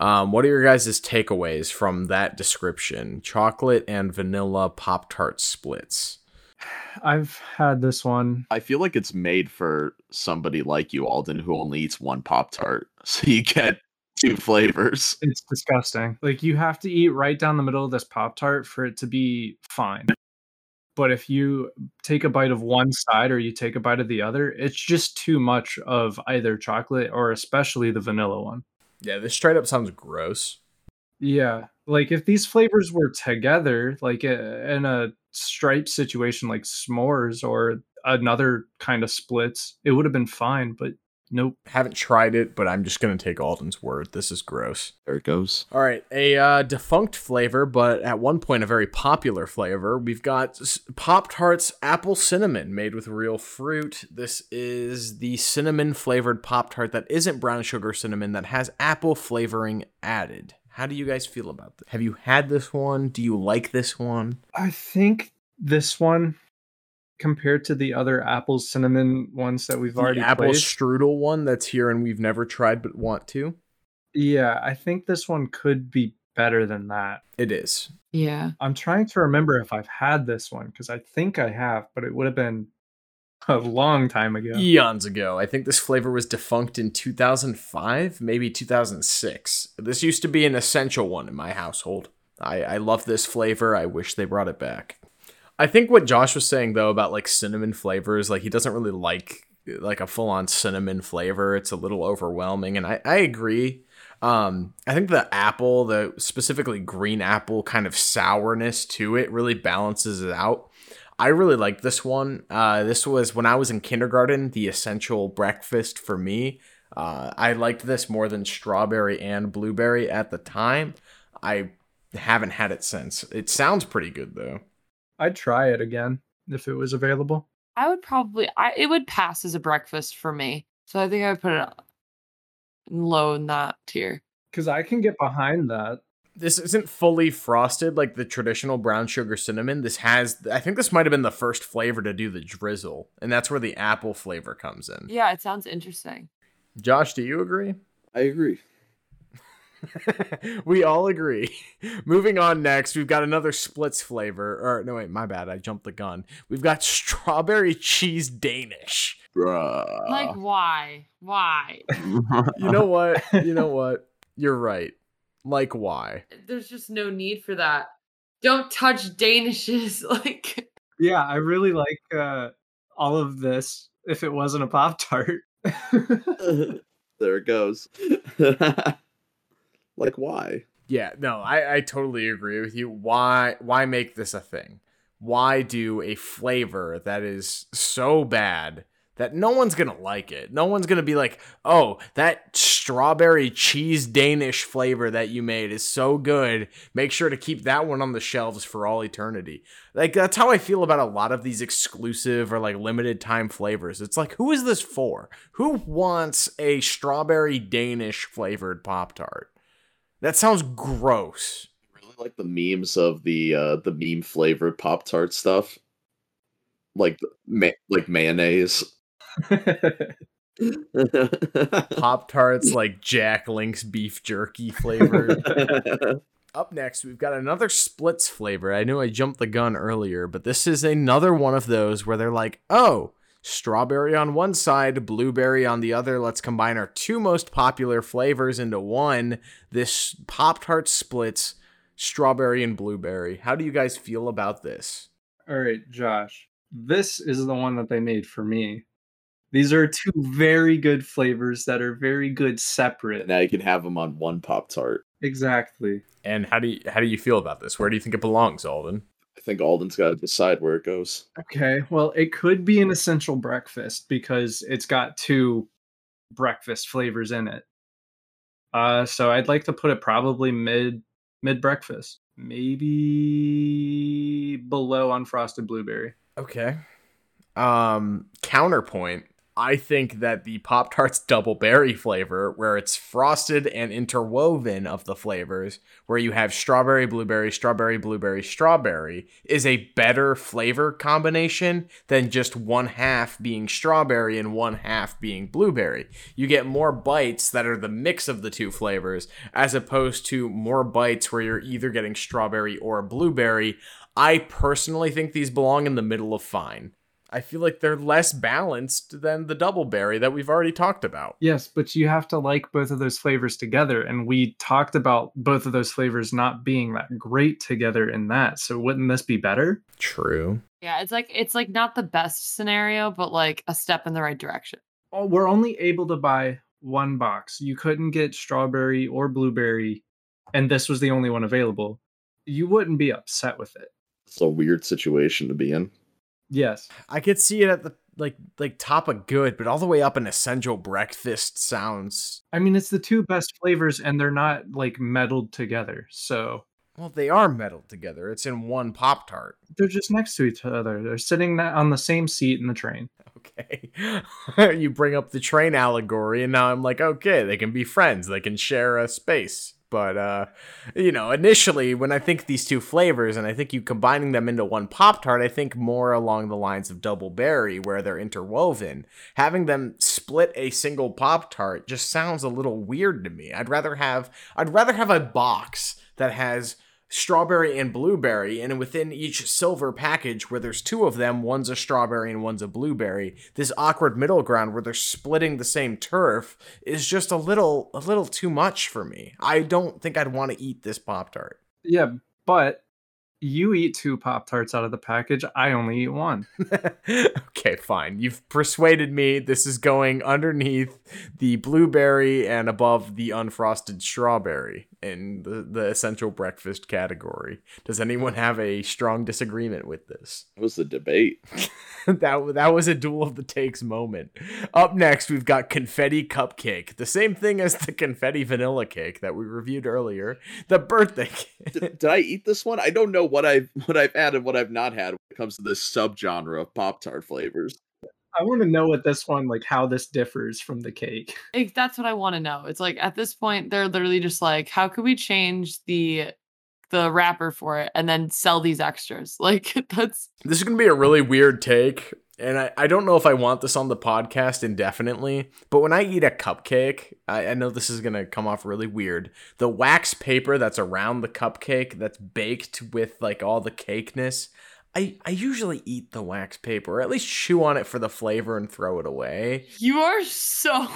Um, what are your guys' takeaways from that description? Chocolate and vanilla Pop Tart splits. I've had this one I feel like it's made for somebody like you, Alden, who only eats one Pop Tart. So you get two flavors. it's disgusting like you have to eat right down the middle of this pop tart for it to be fine but if you take a bite of one side or you take a bite of the other it's just too much of either chocolate or especially the vanilla one Yeah, this straight up sounds gross. Yeah, like if these flavors were together, like uh, in a stripe situation, like s'mores or another kind of splits, it would have been fine. But nope. Haven't tried it, but I'm just gonna take Alden's word. This is gross. There it goes. All right, a uh, defunct flavor, but at one point a very popular flavor. We've got Pop Tarts Apple Cinnamon made with real fruit. This is the cinnamon flavored Pop Tart that isn't brown sugar cinnamon that has apple flavoring added. How do you guys feel about this? Have you had this one? Do you like this one? I think this one, compared to the other apple cinnamon ones that we've already apple played, strudel one that's here and we've never tried but want to. yeah, I think this one could be better than that. It is. Yeah. I'm trying to remember if I've had this one because I think I have, but it would have been a long time ago. eons ago. I think this flavor was defunct in 2005, maybe 2006. This used to be an essential one in my household. I, I love this flavor. I wish they brought it back. I think what Josh was saying though about like cinnamon flavors, like he doesn't really like like a full on cinnamon flavor. It's a little overwhelming, and I, I agree. Um, I think the apple, the specifically green apple kind of sourness to it really balances it out. I really like this one. Uh, this was when I was in kindergarten, the essential breakfast for me. Uh, I liked this more than strawberry and blueberry at the time. I haven't had it since. It sounds pretty good though. I'd try it again if it was available. I would probably I it would pass as a breakfast for me. So I think I would put it low in that tier. Because I can get behind that. This isn't fully frosted like the traditional brown sugar cinnamon. This has, I think this might have been the first flavor to do the drizzle, and that's where the apple flavor comes in. Yeah, it sounds interesting. Josh, do you agree? I agree. we all agree. Moving on next, we've got another splits flavor. Or no, wait, my bad. I jumped the gun. We've got strawberry cheese Danish. Bruh. Like why? Why? You know what? You know what? You're right. Like why? There's just no need for that. Don't touch Danishes. Like Yeah, I really like uh, all of this if it wasn't a Pop Tart. there it goes. like why? Yeah, no, I, I totally agree with you. Why why make this a thing? Why do a flavor that is so bad that no one's gonna like it? No one's gonna be like, oh, that strawberry cheese Danish flavor that you made is so good. Make sure to keep that one on the shelves for all eternity. Like that's how I feel about a lot of these exclusive or like limited time flavors. It's like, who is this for? Who wants a strawberry Danish flavored Pop Tart? That sounds gross. really like the memes of the uh the meme flavored Pop Tart stuff. Like ma- like mayonnaise. Pop Tarts like Jack Link's beef jerky flavored. Up next, we've got another splits flavor. I knew I jumped the gun earlier, but this is another one of those where they're like, oh, strawberry on one side, blueberry on the other. Let's combine our two most popular flavors into one. This Pop Tart splits strawberry and blueberry. How do you guys feel about this? All right, Josh. This is the one that they made for me. These are two very good flavors that are very good separate. now you can have them on one Pop Tart. Exactly. And how do you how do you feel about this? Where do you think it belongs, Alden? I think Alden's got to decide where it goes. Okay. Well, it could be an essential breakfast because it's got two breakfast flavors in it. Uh so I'd like to put it probably mid mid breakfast. Maybe below unfrosted blueberry. Okay. Um counterpoint, I think that the Pop Tarts double berry flavor, where it's frosted and interwoven of the flavors, where you have strawberry, blueberry, strawberry, blueberry, strawberry, is a better flavor combination than just one half being strawberry and one half being blueberry. You get more bites that are the mix of the two flavors, as opposed to more bites where you're either getting strawberry or blueberry. I personally think these belong in the middle of fine. I feel like they're less balanced than the double berry that we've already talked about. Yes, but you have to like both of those flavors together. And we talked about both of those flavors not being that great together in that. So wouldn't this be better? True. yeah, it's like it's like not the best scenario, but like a step in the right direction. Oh, we're only able to buy one box. You couldn't get strawberry or blueberry, and this was the only one available. You wouldn't be upset with it. It's a weird situation to be in. Yes. I could see it at the like like top of good, but all the way up in essential breakfast sounds. I mean, it's the two best flavors, and they're not like meddled together. So Well, they are meddled together. It's in one Pop Tart. they're just next to each other. They're sitting on the same seat in the train. Okay. you bring up the train allegory, and now I'm like, okay, they can be friends. They can share a space. But uh, you know, initially when I think these two flavors, and I think you combining them into one Pop Tart, I think more along the lines of Double Berry, where they're interwoven. Having them split a single Pop Tart just sounds a little weird to me. I'd rather have I'd rather have a box that has strawberry and blueberry, and within each silver package where there's two of them, one's a strawberry and one's a blueberry, this awkward middle ground where they're splitting the same turf is just a little a little too much for me. I don't think I'd want to eat this Pop Tart. Yeah, but You eat two Pop Tarts out of the package. I only eat one. okay, fine. You've persuaded me. This is going underneath the blueberry and above the unfrosted strawberry in the, the essential breakfast category. Does anyone have a strong disagreement with this? It was the debate. that that was a duel of the takes moment. Up next, we've got confetti cupcake, the same thing as the confetti vanilla cake that we reviewed earlier. The birthday. Cake. did, did I eat this one? I don't know what I've what I've had and what I've not had when it comes to this subgenre of Pop Tart flavors. I want to know what this one, like how this differs from the cake. Like, that's what I want to know. It's like at this point, they're literally just like, how could we change the the wrapper for it and then sell these extras? Like that's This is gonna be a really weird take. And I, I don't know if I want this on the podcast indefinitely, but when I eat a cupcake, I, I know this is gonna come off really weird. The wax paper that's around the cupcake that's baked with like all the cakeness, I, I usually eat the wax paper, or at least chew on it for the flavor and throw it away. you are so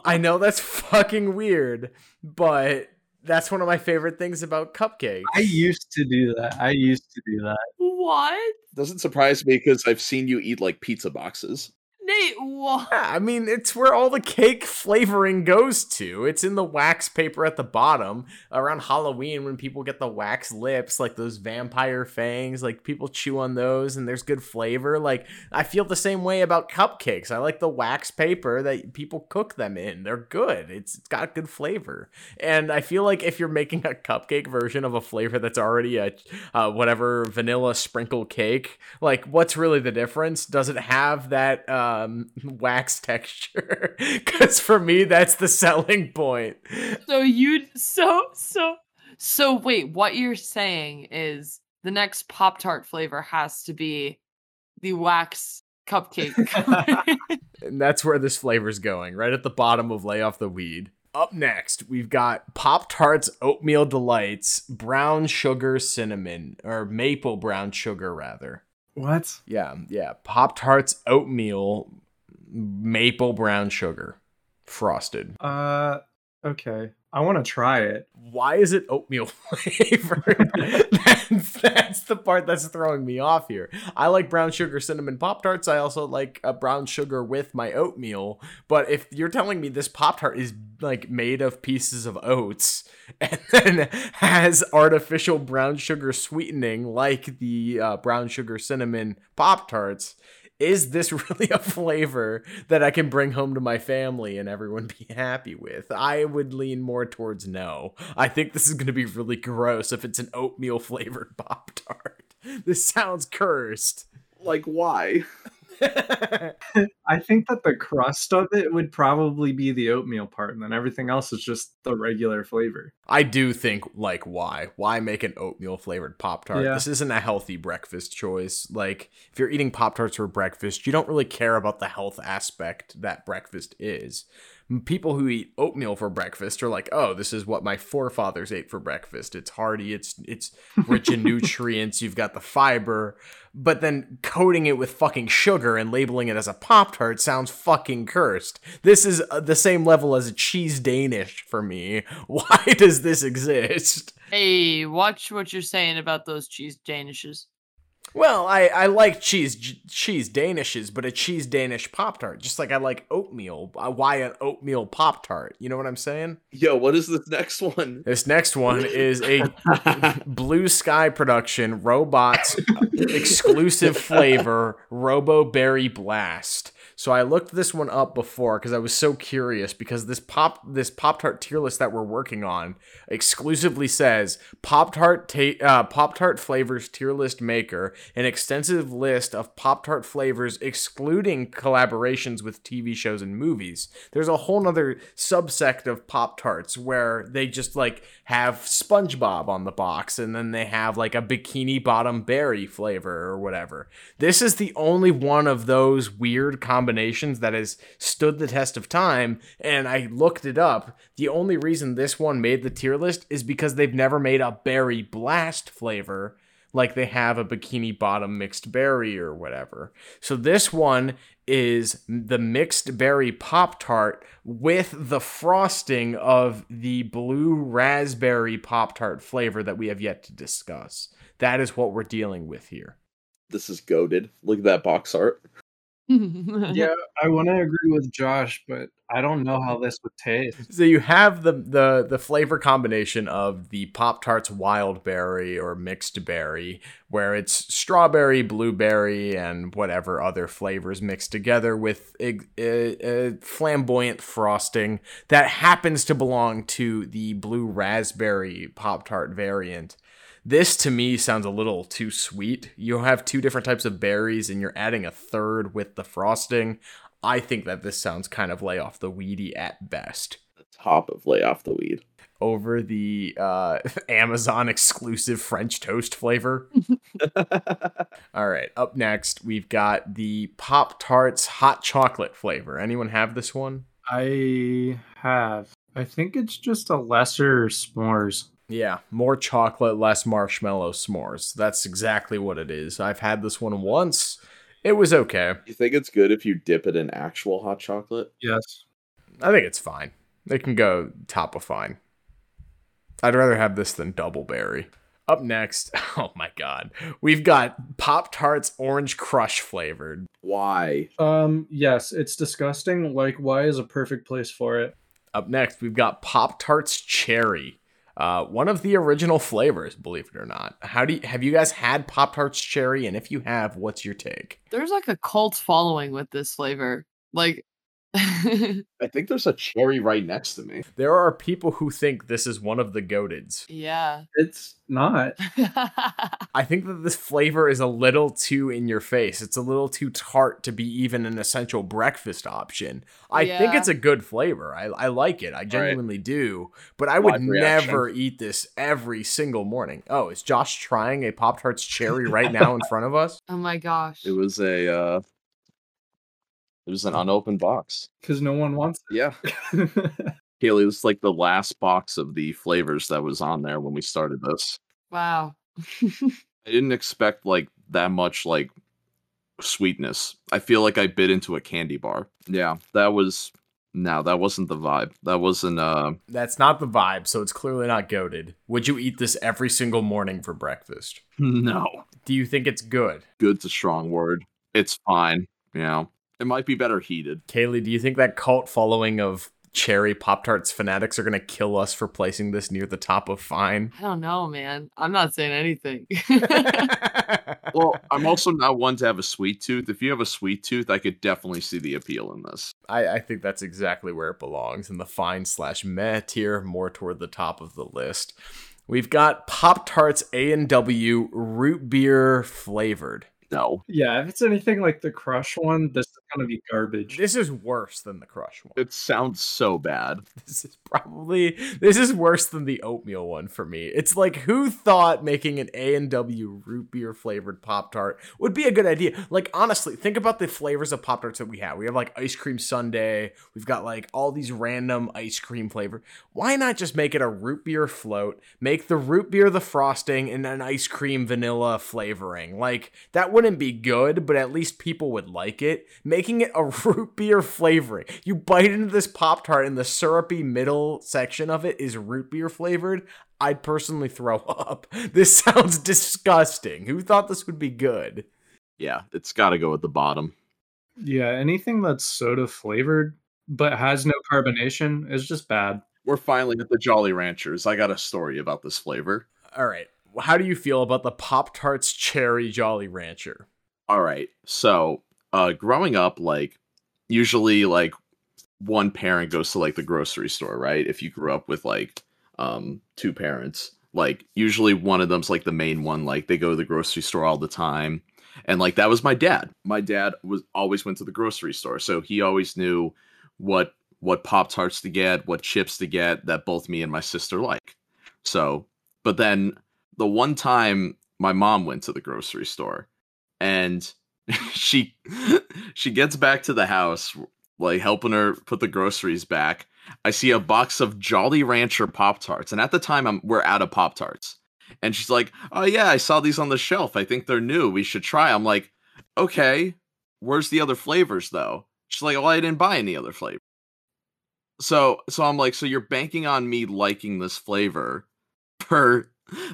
I know that's fucking weird, but that's one of my favorite things about cupcakes. I used to do that. I used to do that. what? Doesn't surprise me because I've seen you eat like pizza boxes. Yeah, I mean, it's where all the cake flavoring goes to. It's in the wax paper at the bottom. Around Halloween, when people get the wax lips, like those vampire fangs, like people chew on those and there's good flavor. Like, I feel the same way about cupcakes. I like the wax paper that people cook them in. They're good, it's, it's got good flavor. And I feel like if you're making a cupcake version of a flavor that's already a uh, whatever vanilla sprinkle cake, like, what's really the difference? Does it have that? Um, wax texture because for me that's the selling point. So you so so so wait, what you're saying is the next Pop Tart flavor has to be the wax cupcake. and that's where this flavor's going right at the bottom of lay off the weed. Up next we've got pop tarts oatmeal delights brown sugar cinnamon or maple brown sugar rather What? yeah yeah pop tarts oatmeal maple brown sugar frosted Uh, okay. I want to try it. why is it oatmeal flavored? that's, that's the part that's throwing me off here. I like brown sugar cinnamon Pop Tarts. I also like a brown sugar with my oatmeal. But if you're telling me this Pop Tart is like made of pieces of oats and then has artificial brown sugar sweetening like the uh, brown sugar cinnamon Pop Tarts, is this really a flavor that I can bring home to my family and everyone be happy with? I would lean more towards no. I think this is going to be really gross if it's an oatmeal flavored Pop Tart. This sounds cursed. Like why? I think that the crust of it would probably be the oatmeal part, and then everything else is just the regular flavor. I do think, like, why? Why make an oatmeal flavored Pop Tart? Yeah. This isn't a healthy breakfast choice. Like, if you're eating Pop Tarts for breakfast, you don't really care about the health aspect that breakfast is. People who eat oatmeal for breakfast are like, oh, this is what my forefathers ate for breakfast. It's hearty, it's it's rich in nutrients, you've got the fiber. But then coating it with fucking sugar and labeling it as a Pop Tart sounds fucking cursed. This is uh, the same level as a cheese Danish for me. Why does this exist? hey, watch what you're saying about those cheese danishes. Well, I, I like cheese cheese danishes, but a cheese Danish Pop Tart, just like I like oatmeal. Why an oatmeal Pop Tart? You know what I'm saying? Yo, what is this next one? This next one is a Blue Sky production, robots exclusive flavor, Robo Berry Blast. So I looked this one up before because I was so curious because this pop this Pop Tart tier list that we're working on exclusively says Pop Tart ta- uh, Pop Tart flavors tier list maker, an extensive list of Pop Tart flavors excluding collaborations with TV shows and movies. There's a whole nother subsect of Pop Tarts where they just like have SpongeBob on the box and then they have like a bikini bottom berry flavor or whatever. This is the only one of those weird combinations that has stood the test of time and I looked it up. The only reason this one made the tier list is because they've never made a berry blast flavor like they have a bikini bottom mixed berry or whatever. So this one is the mixed berry pop tart with the frosting of the blue raspberry pop tart flavor that we have yet to discuss. That is what we're dealing with here. This is goaded. Look at that box art. Yeah, I want to agree with Josh, but I don't know how this would taste. So you have the the the flavor combination of the Pop Tarts wild berry or mixed berry, where it's strawberry, blueberry, and whatever other flavors mixed together with a, a, a flamboyant frosting that happens to belong to the blue raspberry Pop Tart variant. This to me sounds a little too sweet. You have two different types of berries and you're adding a third with the frosting. I think that this sounds kind of lay off the weedy at best. The top of lay off the weed. Over the uh, Amazon exclusive French toast flavor. All right, up next, we've got the Pop Tarts hot chocolate flavor. Anyone have this one? I have. I think it's just a lesser s'mores. Yeah, more chocolate, less marshmallow s'mores. That's exactly what it is. I've had this one once. It was okay. You think it's good if you dip it in actual hot chocolate? Yes. I think it's fine. It can go top of fine. I'd rather have this than double berry. Up next, oh my god, we've got Pop Tarts Orange Crush flavored. Why? Um, yes, it's disgusting. Like, why is a perfect place for it? Up next, we've got Pop Tarts Cherry. Uh, one of the original flavors, believe it or not. How do you, have you guys had Pop Tarts Cherry? And if you have, what's your take? There's like a cult following with this flavor. Like I think there's a cherry right next to me. There are people who think this is one of the goadeds. yeah. It's not. I think that this flavor is a little too in your face. It's a little too tart to be even an essential breakfast option. I think it's a good flavor. I, I like it. I genuinely do. But I would Live reaction. never eat this every single morning. Oh, is Josh trying a Pop Tarts cherry right now in front of us? oh my gosh. It was a uh it was an unopened box. Because no one wants it. Yeah. it. Kaylee, this is like the last box of the flavors that was on there when we started this. Wow. I didn't expect like that much like sweetness. I feel like I bit into a candy bar. Yeah, that was no, that wasn't the vibe. That wasn't uh That's not the vibe, so it's clearly not goaded. Would you eat this every single morning for breakfast? no. Do you think it's good? Good's a strong word. It's fine. You know. It might be better heated. Kaylee, do you think that cult following of cherry Pop Tarts fanatics are going to kill us for placing this near the top of fine? I don't know, man. I'm not saying anything. Well, I'm also not one to have a sweet tooth. If you have a sweet tooth, I could definitely see the appeal in this. I, I think that's exactly where it belongs in the fine slash meh tier, more toward the top of the list. We've got Pop Tarts A and W root beer flavored. No. yeah, if it's anything like the Crush one, this is gonna be garbage. This is worse than the Crush one. It sounds so bad. This is probably this is worse than the oatmeal one for me. It's like who thought making an A and W root beer flavored Pop Tart would be a good idea? Like honestly, think about the flavors of Pop Tarts that we have. We have like ice cream sundae. We've got like all these random ice cream flavor. Why not just make it a root beer float? Make the root beer the frosting and an ice cream vanilla flavoring. Like that wouldn't be good, but at least people would like it. Making it a root beer flavoring. You bite into this Pop Tart and the syrupy middle section of it is root beer flavored. I'd personally throw up. This sounds disgusting. Who thought this would be good? Yeah, it's got to go at the bottom. Yeah, anything that's soda flavored but has no carbonation is just bad. We're finally at the Jolly Ranchers. I got a story about this flavor. All right. How do you feel about the Pop Tarts Cherry Jolly Rancher? All right. So, uh growing up like usually like one parent goes to like the grocery store, right? If you grew up with like um two parents, like usually one of them's like the main one, like they go to the grocery store all the time. And like that was my dad. My dad was always went to the grocery store, so he always knew what what pop tarts to get, what chips to get that both me and my sister like. So, but then the one time my mom went to the grocery store and she she gets back to the house like helping her put the groceries back. I see a box of Jolly Rancher Pop Tarts, and at the time I'm we're out of Pop Tarts. And she's like, "Oh yeah, I saw these on the shelf. I think they're new. We should try." I'm like, "Okay, where's the other flavors though?" She's like, "Well, I didn't buy any other flavor." So so I'm like, "So you're banking on me liking this flavor for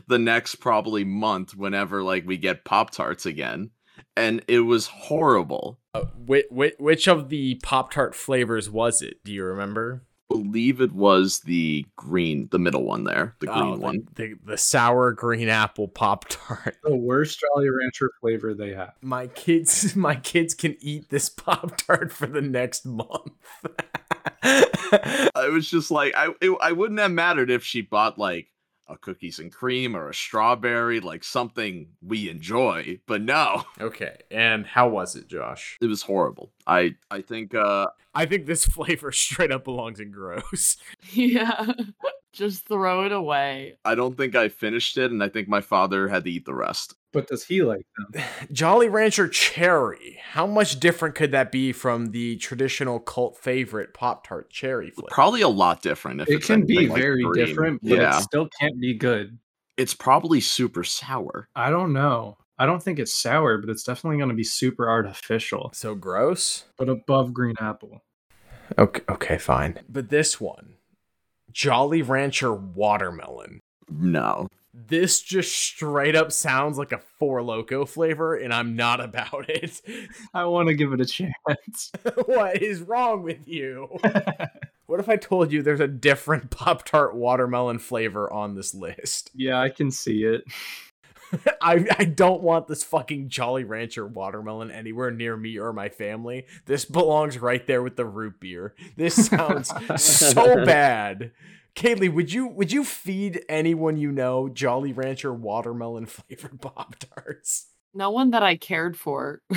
the next probably month whenever like we get Pop Tarts again. And it was horrible. Uh, which, which, which of the Pop Tart flavors was it? Do you remember? I believe it was the green, the middle one there, the green Oh, the, one. the, the sour green apple Pop Tart. The worst Jolly Rancher flavor they have. My kids, my kids can eat this Pop Tart for the next month. I was just like, I it, I wouldn't have mattered if she bought like a cookies and cream or a strawberry, like something we enjoy. But no, okay, and how was it, Josh? it was horrible. I I think uh I think this flavor straight up belongs in gross. yeah. Just throw it away. I don't think I finished it, and I think my father had to eat the rest. But does he like them? Jolly Rancher Cherry. How much different could that be from the traditional cult favorite Pop Tart cherry flavor? Probably a lot different. If It can be like very green. different, but yeah, it still can't be good. it's probably super sour. I don't know. I don't think it's sour, but it's definitely going to be super artificial, So gross. but above green apple. Okay, okay, fine. But this one, Jolly Rancher Watermelon. No, This just straight up sounds like a Four Loco flavor, and I'm not about it. I want to give it a chance. what is wrong with you? What if I told you there's a different Pop Tart watermelon flavor on this list? yeah, I can see it. I, I don't want this fucking Jolly Rancher watermelon anywhere near me or my family. This belongs right there with the root beer. This sounds so bad. Kaylee, would you would you feed anyone you know Jolly Rancher watermelon flavored Pop Tarts? No one that I cared for.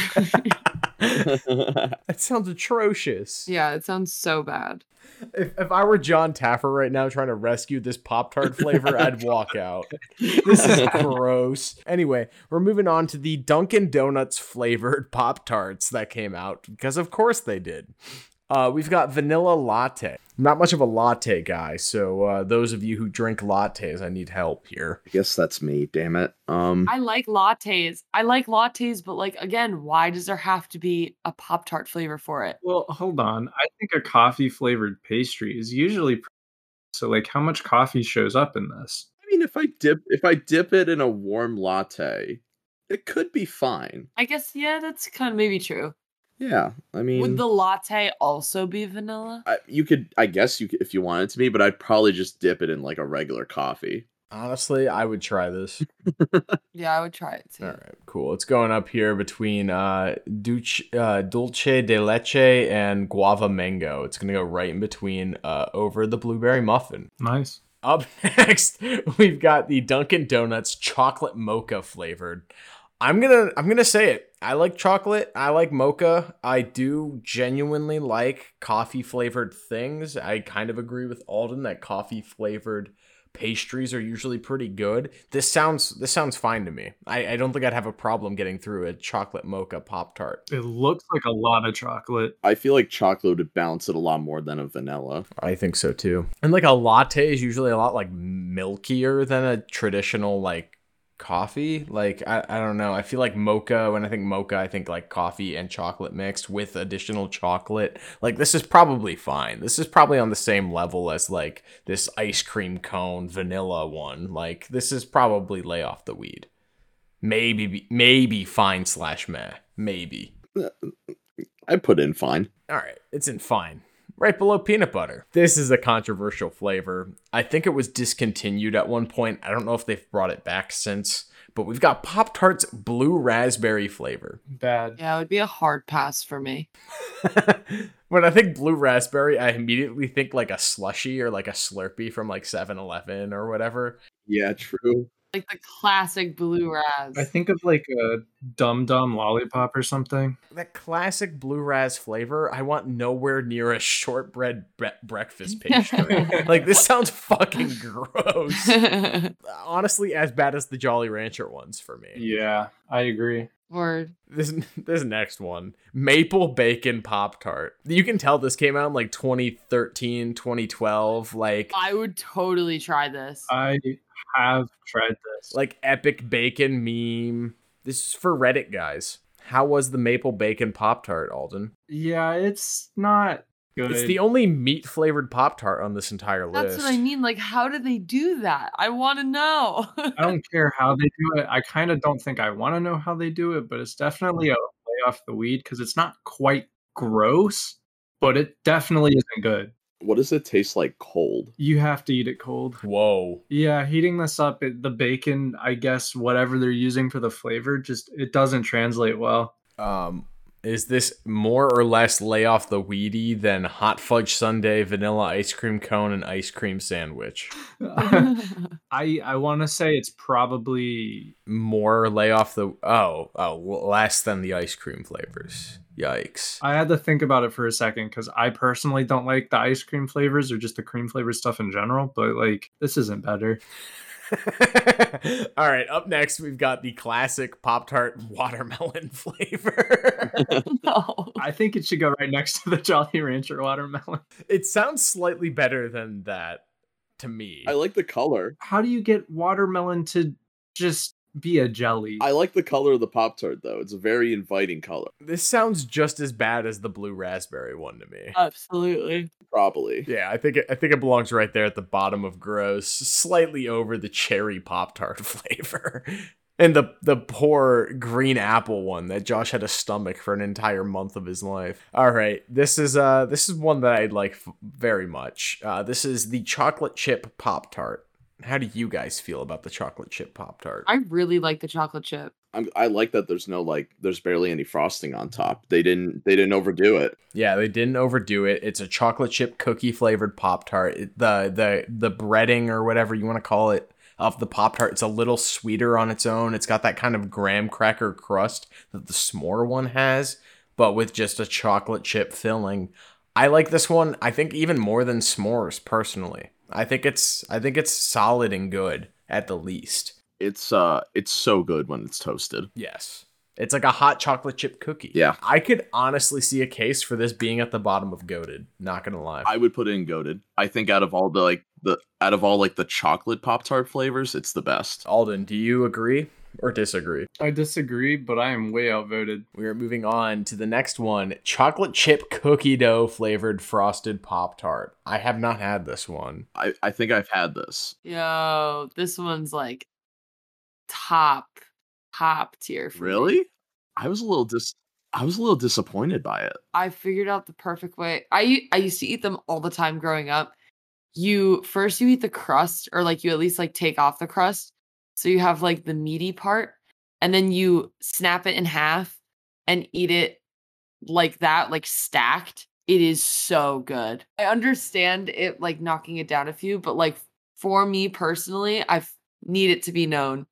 That sounds atrocious. yeah, it sounds so bad. If, if I were John Taffer right now trying to rescue this Pop Tart flavor, I'd walk out. This is gross. Anyway, we're moving on to the Dunkin' Donuts flavored Pop Tarts that came out because, of course, they did. Uh, we've got vanilla latte. Not much of a latte guy, so uh, those of you who drink lattes, I need help here. I guess that's me. Damn it. Um, I like lattes. I like lattes, but like again, why does there have to be a Pop Tart flavor for it? Well, hold on. I think a coffee flavored pastry is usually pr- so. Like, how much coffee shows up in this? I mean, if I dip if I dip it in a warm latte, it could be fine. I guess yeah, that's kind of maybe true. Yeah, I mean, Would the latte also be vanilla? I, you could, I guess you could, if you wanted to be, but I'd probably just dip it in like a regular coffee. Honestly, I would try this. Yeah, I would try it too. All right, cool. It's going up here between uh, Dulce, uh, Dulce de Leche and Guava Mango. It's going to go right in between uh, over the Blueberry Muffin. Nice. Up next, we've got the Dunkin' Donuts chocolate mocha flavored. I'm gonna I'm gonna say it. I like chocolate. I like mocha. I do genuinely like coffee flavored things. I kind of agree with Alden that coffee flavored pastries are usually pretty good. This sounds this sounds fine to me. I, I don't think I'd have a problem getting through a chocolate mocha pop tart. It looks like a lot of chocolate. I feel like chocolate would balance it a lot more than a vanilla. I think so too. And like a latte is usually a lot like milkier than a traditional like coffee. Like I, I don't know. I feel like mocha when I think mocha, I think like coffee and chocolate mixed with additional chocolate. Like this is probably fine. This is probably on the same level as like this ice cream cone vanilla one. Like this is probably lay off the weed. Maybe maybe fine slash meh. Maybe. I put in fine. All right, it's in fine. Right below peanut butter. This is a controversial flavor. I think it was discontinued at one point. I don't know if they've brought it back since, but we've got Pop Tart's blue raspberry flavor. Bad. Yeah, it would be a hard pass for me. when I think blue raspberry, I immediately think like a slushy or like a Slurpee from like 7 Eleven or whatever. Yeah, true. Like the classic blue raz. I think of like a dum dum lollipop or something. That classic blue ras flavor, I want nowhere near a shortbread bre- breakfast pastry. like, this sounds fucking gross. honestly as bad as the Jolly Rancher ones for me. Yeah, I agree. Word. This this next one, maple bacon pop tart. You can tell this came out in like 2013, 2012, like I would totally try this. I have tried this. like epic bacon meme. This is for Reddit guys. How was the maple bacon pop tart, Alden? yeah, it's not good. It's the only meat flavored Pop Tart on this entire list. That's what I mean. Like, how do they do that? I want to know. I don't care how they do it. I kind of don't think I want to know how they do it, but it's definitely a lay off the weed because it's not quite gross, but it definitely isn't good. What does it taste like cold? You have to eat it cold. Whoa. Yeah, heating this up, it, the bacon, I guess, whatever they're using for the flavor, just it doesn't translate well. Um, is this more or less lay off the weedy than hot fudge sundae, vanilla ice cream cone, and ice cream sandwich? I I want to say it's probably More lay off the oh oh less than the ice cream flavors. Yikes. I had to think about it for a second because I personally don't like the ice cream flavors or just the cream flavored stuff in general. But like, this isn't better. All right, up next we've got the classic Pop Tart watermelon flavor. no. I think it should go right next to the Jolly Rancher watermelon. it sounds slightly better than that to me. I like the color. How do you get watermelon to just be a jelly? I like the color of the Pop Tart though. It's a very inviting color. this sounds just as bad as the blue raspberry one to me. Absolutely. Probably. Yeah, I think it, I think it belongs right there at the bottom of gross, slightly over the cherry pop tart flavor. And the the poor green apple one that Josh had a stomach for an entire month of his life. All right, this is uh this is one that I like f- very much. Uh, this is the chocolate chip pop tart. How do you guys feel about the chocolate chip pop tart? I really like the chocolate chip. I'm, I like that there's no like there's barely any frosting on top. They didn't they didn't overdo it. Yeah, they didn't overdo it. It's a chocolate chip cookie flavored pop tart. The the the breading or whatever you want to call it of the pop tart, it's a little sweeter on its own. It's got that kind of graham cracker crust that the s'more one has, but with just a chocolate chip filling. I like this one. I think even more than s'mores personally. I think it's I think it's solid and good at the least. It's uh it's so good when it's toasted. Yes. It's like a hot chocolate chip cookie. Yeah. I could honestly see a case for this being at the bottom of goaded. Not gonna lie. I would put it in goaded. I think out of all the like the out of all like the chocolate Pop Tart flavors, it's the best. Alden, do you agree or disagree? I disagree, but I am way outvoted. We are moving on to the next one chocolate chip cookie dough flavored frosted Pop Tart. I have not had this one. I, I think I've had this. Yo, this one's like top, top tier for me. Really? I was a little dis I was a little disappointed by it. I figured out the perfect way. I I used to eat them all the time growing up. You first you eat the crust or like you at least like take off the crust. So you have like the meaty part and then you snap it in half and eat it like that like stacked. It is so good. I understand it like knocking it down a few, but like for me personally, I need it to be known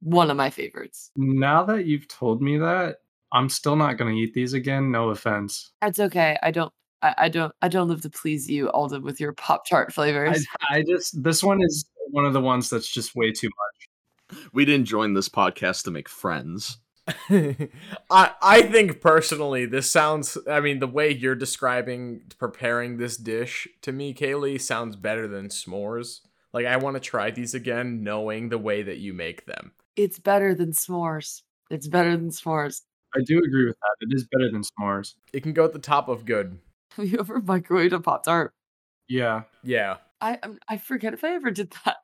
one of my favorites. Now that you've told me that, I'm still not going to eat these again. No offense. That's okay. I don't I, I don't I don't live to please you, Alden, with your Pop Tart flavors. I, I just, this one is one of the ones that's just way too much. We didn't join this podcast to make friends. I I think personally this sounds I mean the way you're describing preparing this dish to me Kaylee sounds better than s'mores. Like I want to try these again knowing the way that you make them. It's better than s'mores. It's better than s'mores. I do agree with that. It is better than s'mores. It can go at the top of good. Have you ever microwaved a Pop Tart? Yeah. Yeah. I um, I'm- forget if I ever did that.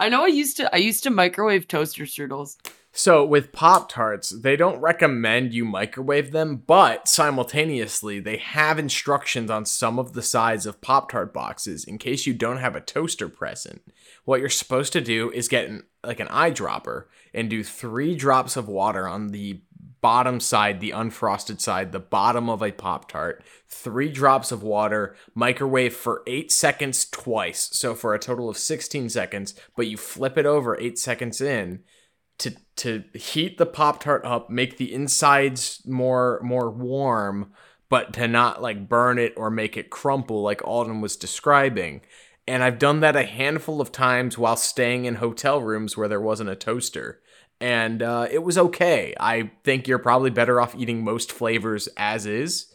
I know I used to I used to microwave toaster strudels. So with Pop Tarts, they don't recommend you microwave them, but simultaneously they have instructions on some of the sides of Pop Tart boxes in case you don't have a toaster present. What you're supposed to do is get an, like an eyedropper and do three drops of water on the bottom side, the unfrosted side, the bottom of a Pop Tart. Three drops of water, microwave for eight seconds twice. So for a total of 16 seconds, but you flip it over eight seconds in to to heat the pop tart up make the insides more more warm but to not like burn it or make it crumple like alden was describing and i've done that a handful of times while staying in hotel rooms where there wasn't a toaster and uh, it was okay i think you're probably better off eating most flavors as is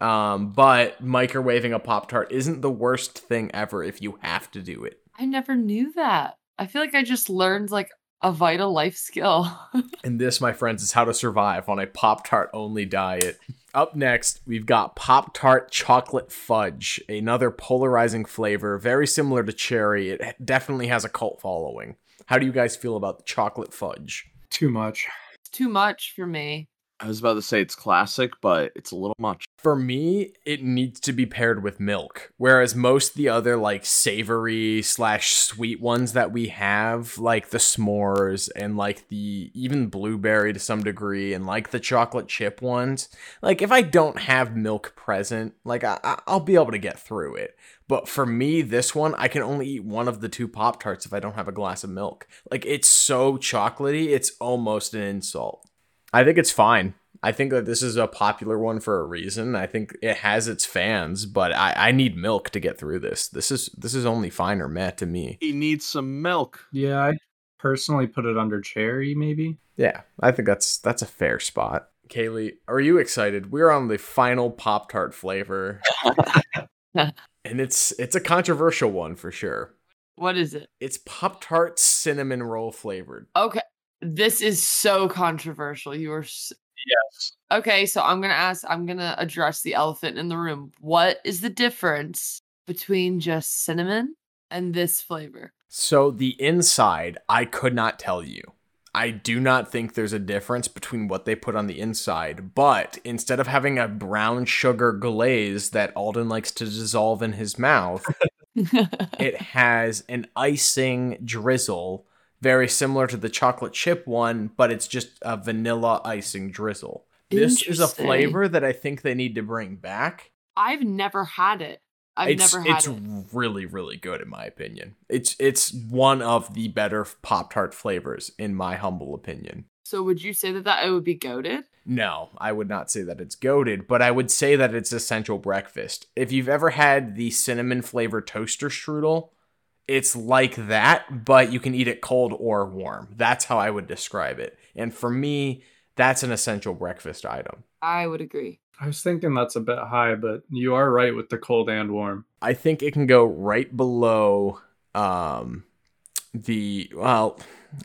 um, but microwaving a pop tart isn't the worst thing ever if you have to do it I never knew that. I feel like I just learned like a vital life skill. And this, my friends, is how to survive on a Pop Tart only diet. Up next, we've got Pop Tart Chocolate Fudge, another polarizing flavor, very similar to cherry. It definitely has a cult following. How do you guys feel about the chocolate fudge? Too much. It's too much for me. I was about to say it's classic, but it's a little much. For me, it needs to be paired with milk. Whereas most the other like savory slash sweet ones that we have, like the s'mores and like the even blueberry to some degree, and like the chocolate chip ones, like if I don't have milk present, like I- I'll be able to get through it. But for me, this one, I can only eat one of the two Pop Tarts if I don't have a glass of milk. Like it's so chocolatey, it's almost an insult. I think it's fine. I think that this is a popular one for a reason. I think it has its fans, but I, I need milk to get through this. This is this is only fine or meh to me. He needs some milk. Yeah, I personally put it under cherry, maybe. Yeah, I think that's that's a fair spot. Kaylee, are you excited? We're on the final Pop Tart flavor. and it's it's a controversial one for sure. What is it? It's Pop Tart cinnamon roll flavored. Okay. This is so controversial. You are s- Yes. Okay, so I'm going to ask I'm going to address the elephant in the room. What is the difference between just cinnamon and this flavor? So the inside, I could not tell you. I do not think there's a difference between what they put on the inside, but instead of having a brown sugar glaze that Alden likes to dissolve in his mouth, it has an icing drizzle very similar to the chocolate chip one, but it's just a vanilla icing drizzle. This is a flavor that I think they need to bring back. I've never had it. I've it's never had it's it. really really good in my opinion. It's it's one of the better Pop Tart flavors in my humble opinion. So would you say that that it would be goaded? No, I would not say that it's goaded, but I would say that it's essential breakfast. If you've ever had the cinnamon flavor toaster strudel, it's like that, but you can eat it cold or warm. That's how I would describe it. And for me, that's an essential breakfast item. I would agree. I was thinking that's a bit high, but you are right with the cold and warm. I think it can go right below um the well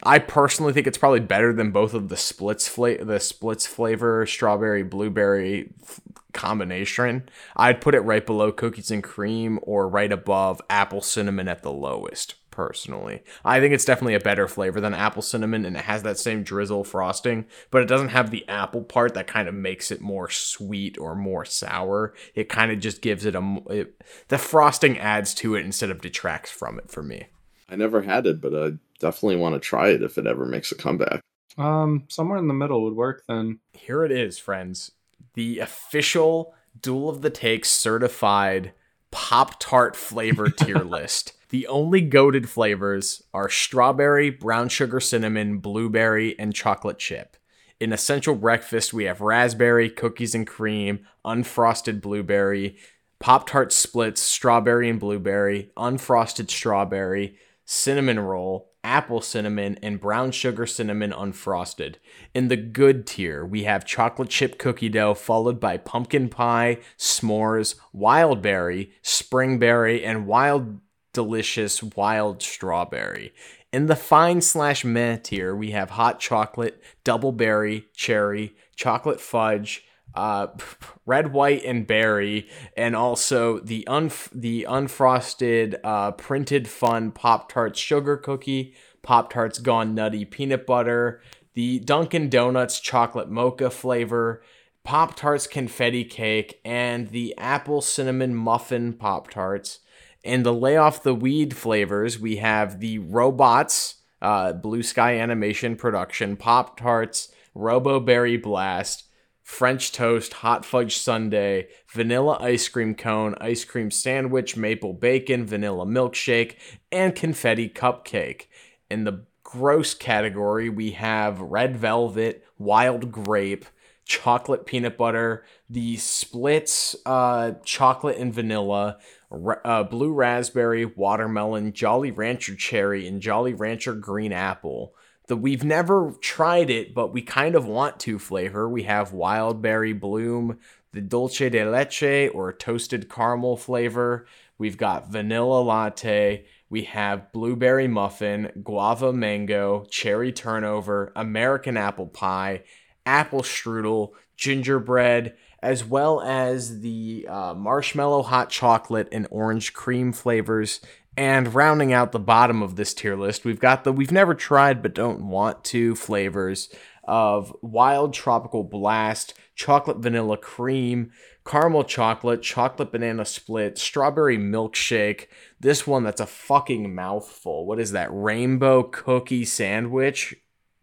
I personally think it's probably better than both of the splits fla- the splits flavor strawberry blueberry f- combination. I'd put it right below cookies and cream or right above apple cinnamon at the lowest personally. I think it's definitely a better flavor than apple cinnamon and it has that same drizzle frosting, but it doesn't have the apple part that kind of makes it more sweet or more sour. It kind of just gives it a it, the frosting adds to it instead of detracts from it for me. I never had it, but I definitely want to try it if it ever makes a comeback. Um, somewhere in the middle would work then. Here it is, friends. The official Duel of the Takes certified Pop Tart flavor tier list. The only goaded flavors are strawberry, brown sugar cinnamon, blueberry, and chocolate chip. In essential breakfast, we have raspberry, cookies and cream, unfrosted blueberry, Pop Tart splits, strawberry and blueberry, unfrosted strawberry, cinnamon roll, apple cinnamon, and brown sugar cinnamon unfrosted. In the good tier, we have chocolate chip cookie dough, followed by pumpkin pie, s'mores, wild berry, springberry, and wild delicious wild strawberry. In the fine slash meh tier, we have hot chocolate, double berry, cherry, chocolate fudge, uh, red, white, and berry, and also the unf- the unfrosted uh, printed fun Pop Tarts sugar cookie, Pop Tarts Gone Nutty peanut butter, the Dunkin' Donuts chocolate mocha flavor, Pop Tarts confetti cake, and the apple cinnamon muffin Pop Tarts. And the lay off the weed flavors, we have the robots, uh, Blue Sky Animation Production, Pop Tarts, Robo Berry Blast, French toast, hot fudge sundae, vanilla ice cream cone, ice cream sandwich, maple bacon, vanilla milkshake, and confetti cupcake. In the gross category, we have red velvet, wild grape, chocolate peanut butter, the splits, uh, chocolate and vanilla, uh, blue raspberry, watermelon, Jolly Rancher cherry, and Jolly Rancher green apple. The we've never tried it, but we kind of want to flavor. We have wild berry bloom, the dulce de leche or toasted caramel flavor. We've got vanilla latte. We have blueberry muffin, guava mango, cherry turnover, American apple pie, apple strudel, gingerbread, as well as the uh, marshmallow hot chocolate and orange cream flavors. And rounding out the bottom of this tier list, we've got the we've never tried but don't want to flavors of wild tropical blast, chocolate vanilla cream, caramel chocolate, chocolate banana split, strawberry milkshake. This one that's a fucking mouthful. What is that? Rainbow cookie sandwich?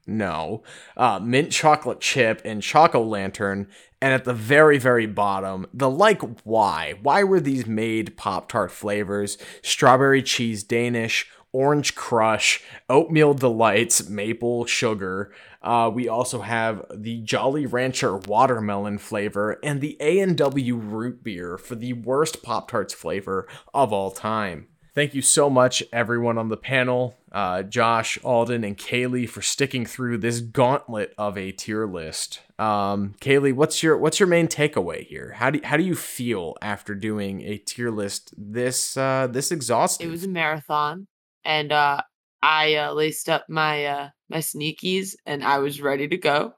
No. Uh, mint chocolate chip and choco lantern. And at the very, very bottom, the like why. Why were these made Pop Tart flavors? Strawberry cheese Danish, orange crush, oatmeal delights, maple sugar. Uh, we also have the Jolly Rancher watermelon flavor and the A&W root beer for the worst Pop Tarts flavor of all time. Thank you so much, everyone on the panel, uh, Josh, Alden, and Kaylee, for sticking through this gauntlet of a tier list. Um, Kaylee, what's your what's your main takeaway here? How do how do you feel after doing a tier list this uh, this exhaustive? It was a marathon, and uh, I uh, laced up my uh, my sneakies, and I was ready to go.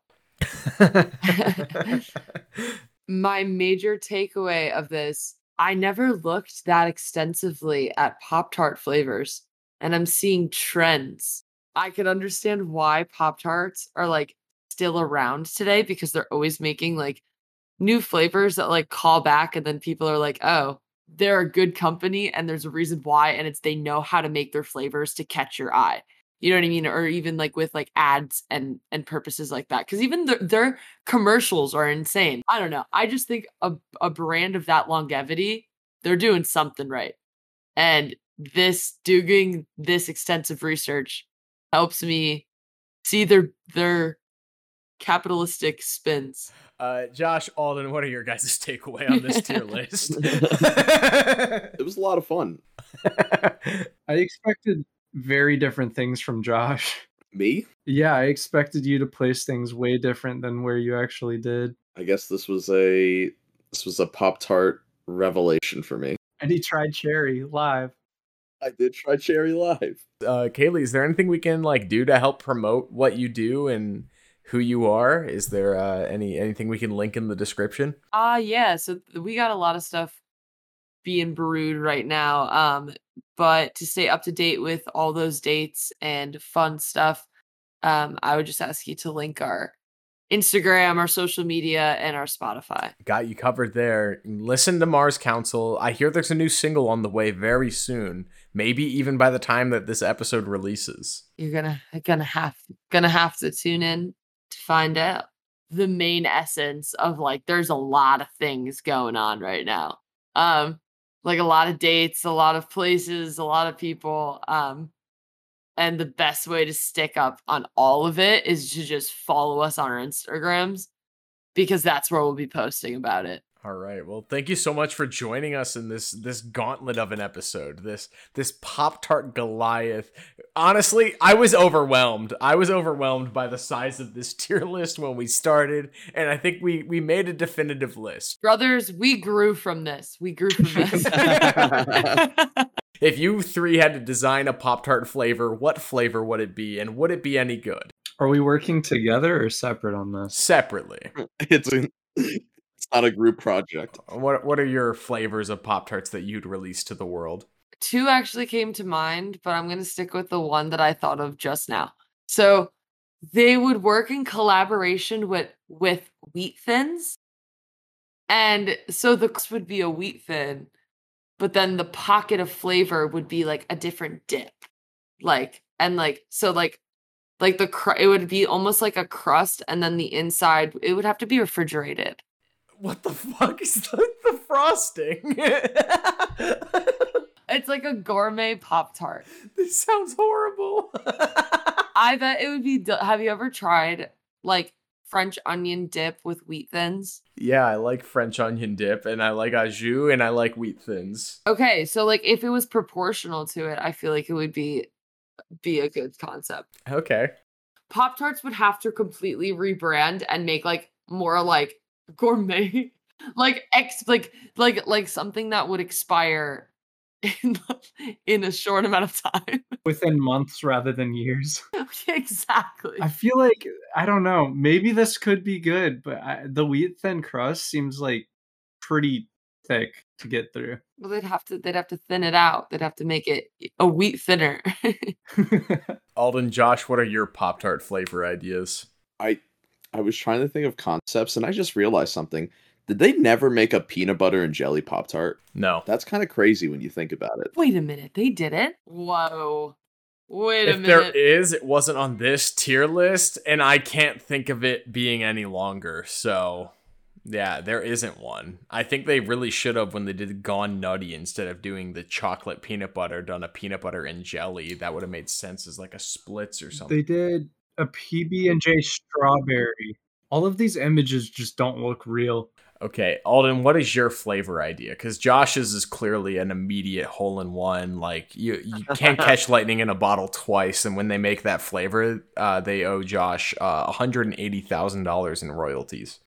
my major takeaway of this I never looked that extensively at Pop Tart flavors, and I'm seeing trends. I can understand why Pop Tarts are like still around today because they're always making like new flavors that like call back, and then people are like, oh, they're a good company, and there's a reason why, and it's they know how to make their flavors to catch your eye you know what i mean? Or even like with like ads and and purposes like that because even the, their commercials are insane. I don't know. I just think a, a brand of that longevity they're doing something right. And this doing this extensive research helps me see their their capitalistic spins. Uh, Josh Alden, what are your guys' takeaway on this tier list? it was a lot of fun. I expected very different things from Josh. Me? Yeah, I expected you to place things way different than where you actually did. I guess this was a this was a Pop Tart revelation for me. And he tried cherry live. I did try cherry live. Uh, Kaylee, is there anything we can like do to help promote what you do and who you are? Is there uh, any anything we can link in the description? Uh yeah. So we got a lot of stuff being brewed right now. Um, but to stay up to date with all those dates and fun stuff, um, I would just ask you to link our Instagram, our social media, and our Spotify. Got you covered there. Listen to Mars Council. I hear there's a new single on the way very soon. Maybe even by the time that this episode releases. You're gonna gonna have gonna have to tune in to find out the main essence of like there's a lot of things going on right now. Um like a lot of dates, a lot of places, a lot of people. Um, and the best way to stick up on all of it is to just follow us on our Instagrams because that's where we'll be posting about it. All right. Well, thank you so much for joining us in this this gauntlet of an episode. This this Pop Tart Goliath. Honestly, I was overwhelmed. I was overwhelmed by the size of this tier list when we started, and I think we we made a definitive list. Brothers, we grew from this. We grew from this. if you three had to design a Pop Tart flavor, what flavor would it be, and would it be any good? Are we working together or separate on this? Separately. It's a, not a group project. Uh, what What are your flavors of Pop Tarts that you'd release to the world? Two actually came to mind, but I'm going to stick with the one that I thought of just now. So they would work in collaboration with with wheat thins, and so the would be a wheat thin, but then the pocket of flavor would be like a different dip, like and like so like like the cr- it would be almost like a crust and then the inside it would have to be refrigerated what the fuck is the, the frosting? it's like a gourmet Pop Tart. This sounds horrible. I bet it would be. Have you ever tried like French onion dip with wheat thins? Yeah, I like French onion dip and I like au jus and I like wheat thins. Okay, so like if it was proportional to it, I feel like it would be be a good concept. Okay. Pop Tarts would have to completely rebrand and make like more like gourmet like ex like like like something that would expire in, in a short amount of time. within months rather than years. exactly. I feel like I don't know. Maybe this could be good, but I, the wheat thin crust seems like pretty thick to get through. Well, they'd have to they'd have to thin it out. They'd have to make it a wheat thinner. Alden, Josh, what are your Pop Tart flavor ideas? I I was trying to think of concepts and I just realized something. Did they never make a peanut butter and jelly Pop Tart? No. That's kind of crazy when you think about it. Wait a minute, they did it? Whoa. Wait a If there minute. is, it wasn't on this tier list, and I can't think of it being any longer. So, yeah, there isn't one. I think they really should have when they did Gone Nutty instead of doing the chocolate peanut butter, done a peanut butter and jelly. That would have made sense as like a splits or something. they did a PB and J strawberry. All of these images just don't look real. Okay, Alden, what is your flavor idea? Because Josh's is clearly an immediate hole in one. Like you, you can't catch lightning in a bottle twice, and when they make that flavor, uh, they owe Josh uh, one hundred and eighty thousand dollars in royalties.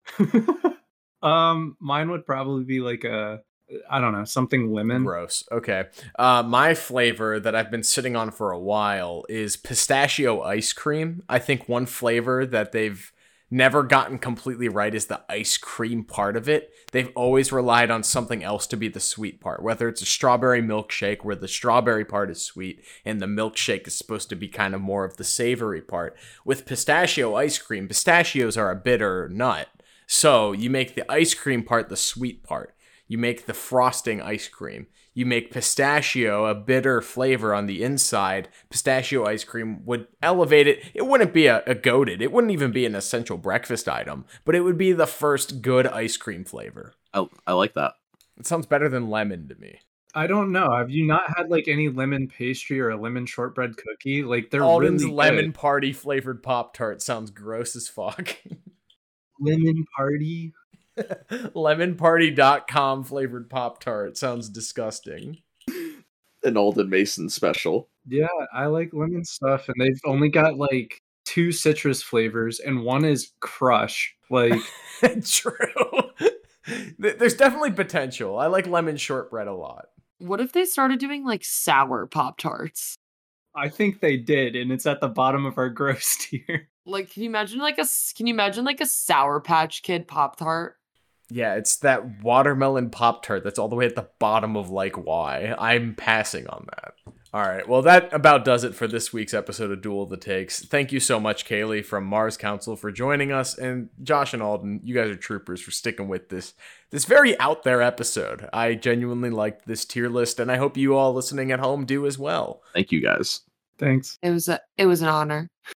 um, mine would probably be like a I don't know, something lemon. Gross. Okay. Uh, my flavor that I've been sitting on for a while is pistachio ice cream. I think one flavor that they've never gotten completely right is the ice cream part of it. They've always relied on something else to be the sweet part, whether it's a strawberry milkshake where the strawberry part is sweet and the milkshake is supposed to be kind of more of the savory part. With pistachio ice cream, pistachios are a bitter nut. So you make the ice cream part the sweet part. You make the frosting ice cream. You make pistachio a bitter flavor on the inside. Pistachio ice cream would elevate it. It wouldn't be a, a goaded. It wouldn't even be an essential breakfast item, but it would be the first good ice cream flavor. I, I like that. It sounds better than lemon to me. I don't know. Have you not had like any lemon pastry or a lemon shortbread cookie? Like they're Alden's really lemon good. party flavored Pop Tart sounds gross as fuck. lemon party. Lemonparty.com flavored Pop Tart sounds disgusting. An Alden Mason special. Yeah, I like lemon stuff, and they've only got like two citrus flavors, and one is crush. Like True. There's definitely potential. I like lemon shortbread a lot. What if they started doing like sour Pop Tarts? I think they did, and it's at the bottom of our gross tier. Like, can you imagine like a can you imagine like a Sour Patch Kid Pop Tart? Yeah, it's that watermelon Pop Tart that's all the way at the bottom of like why. I'm passing on that. All right, well, that about does it for this week's episode of Duel of the Takes. Thank you so much, Kaylee from Mars Council, for joining us, and Josh and Alden, you guys are troopers for sticking with this this very out there episode. I genuinely liked this tier list, and I hope you all listening at home do as well. Thank you guys. Thanks. It was a it was an honor.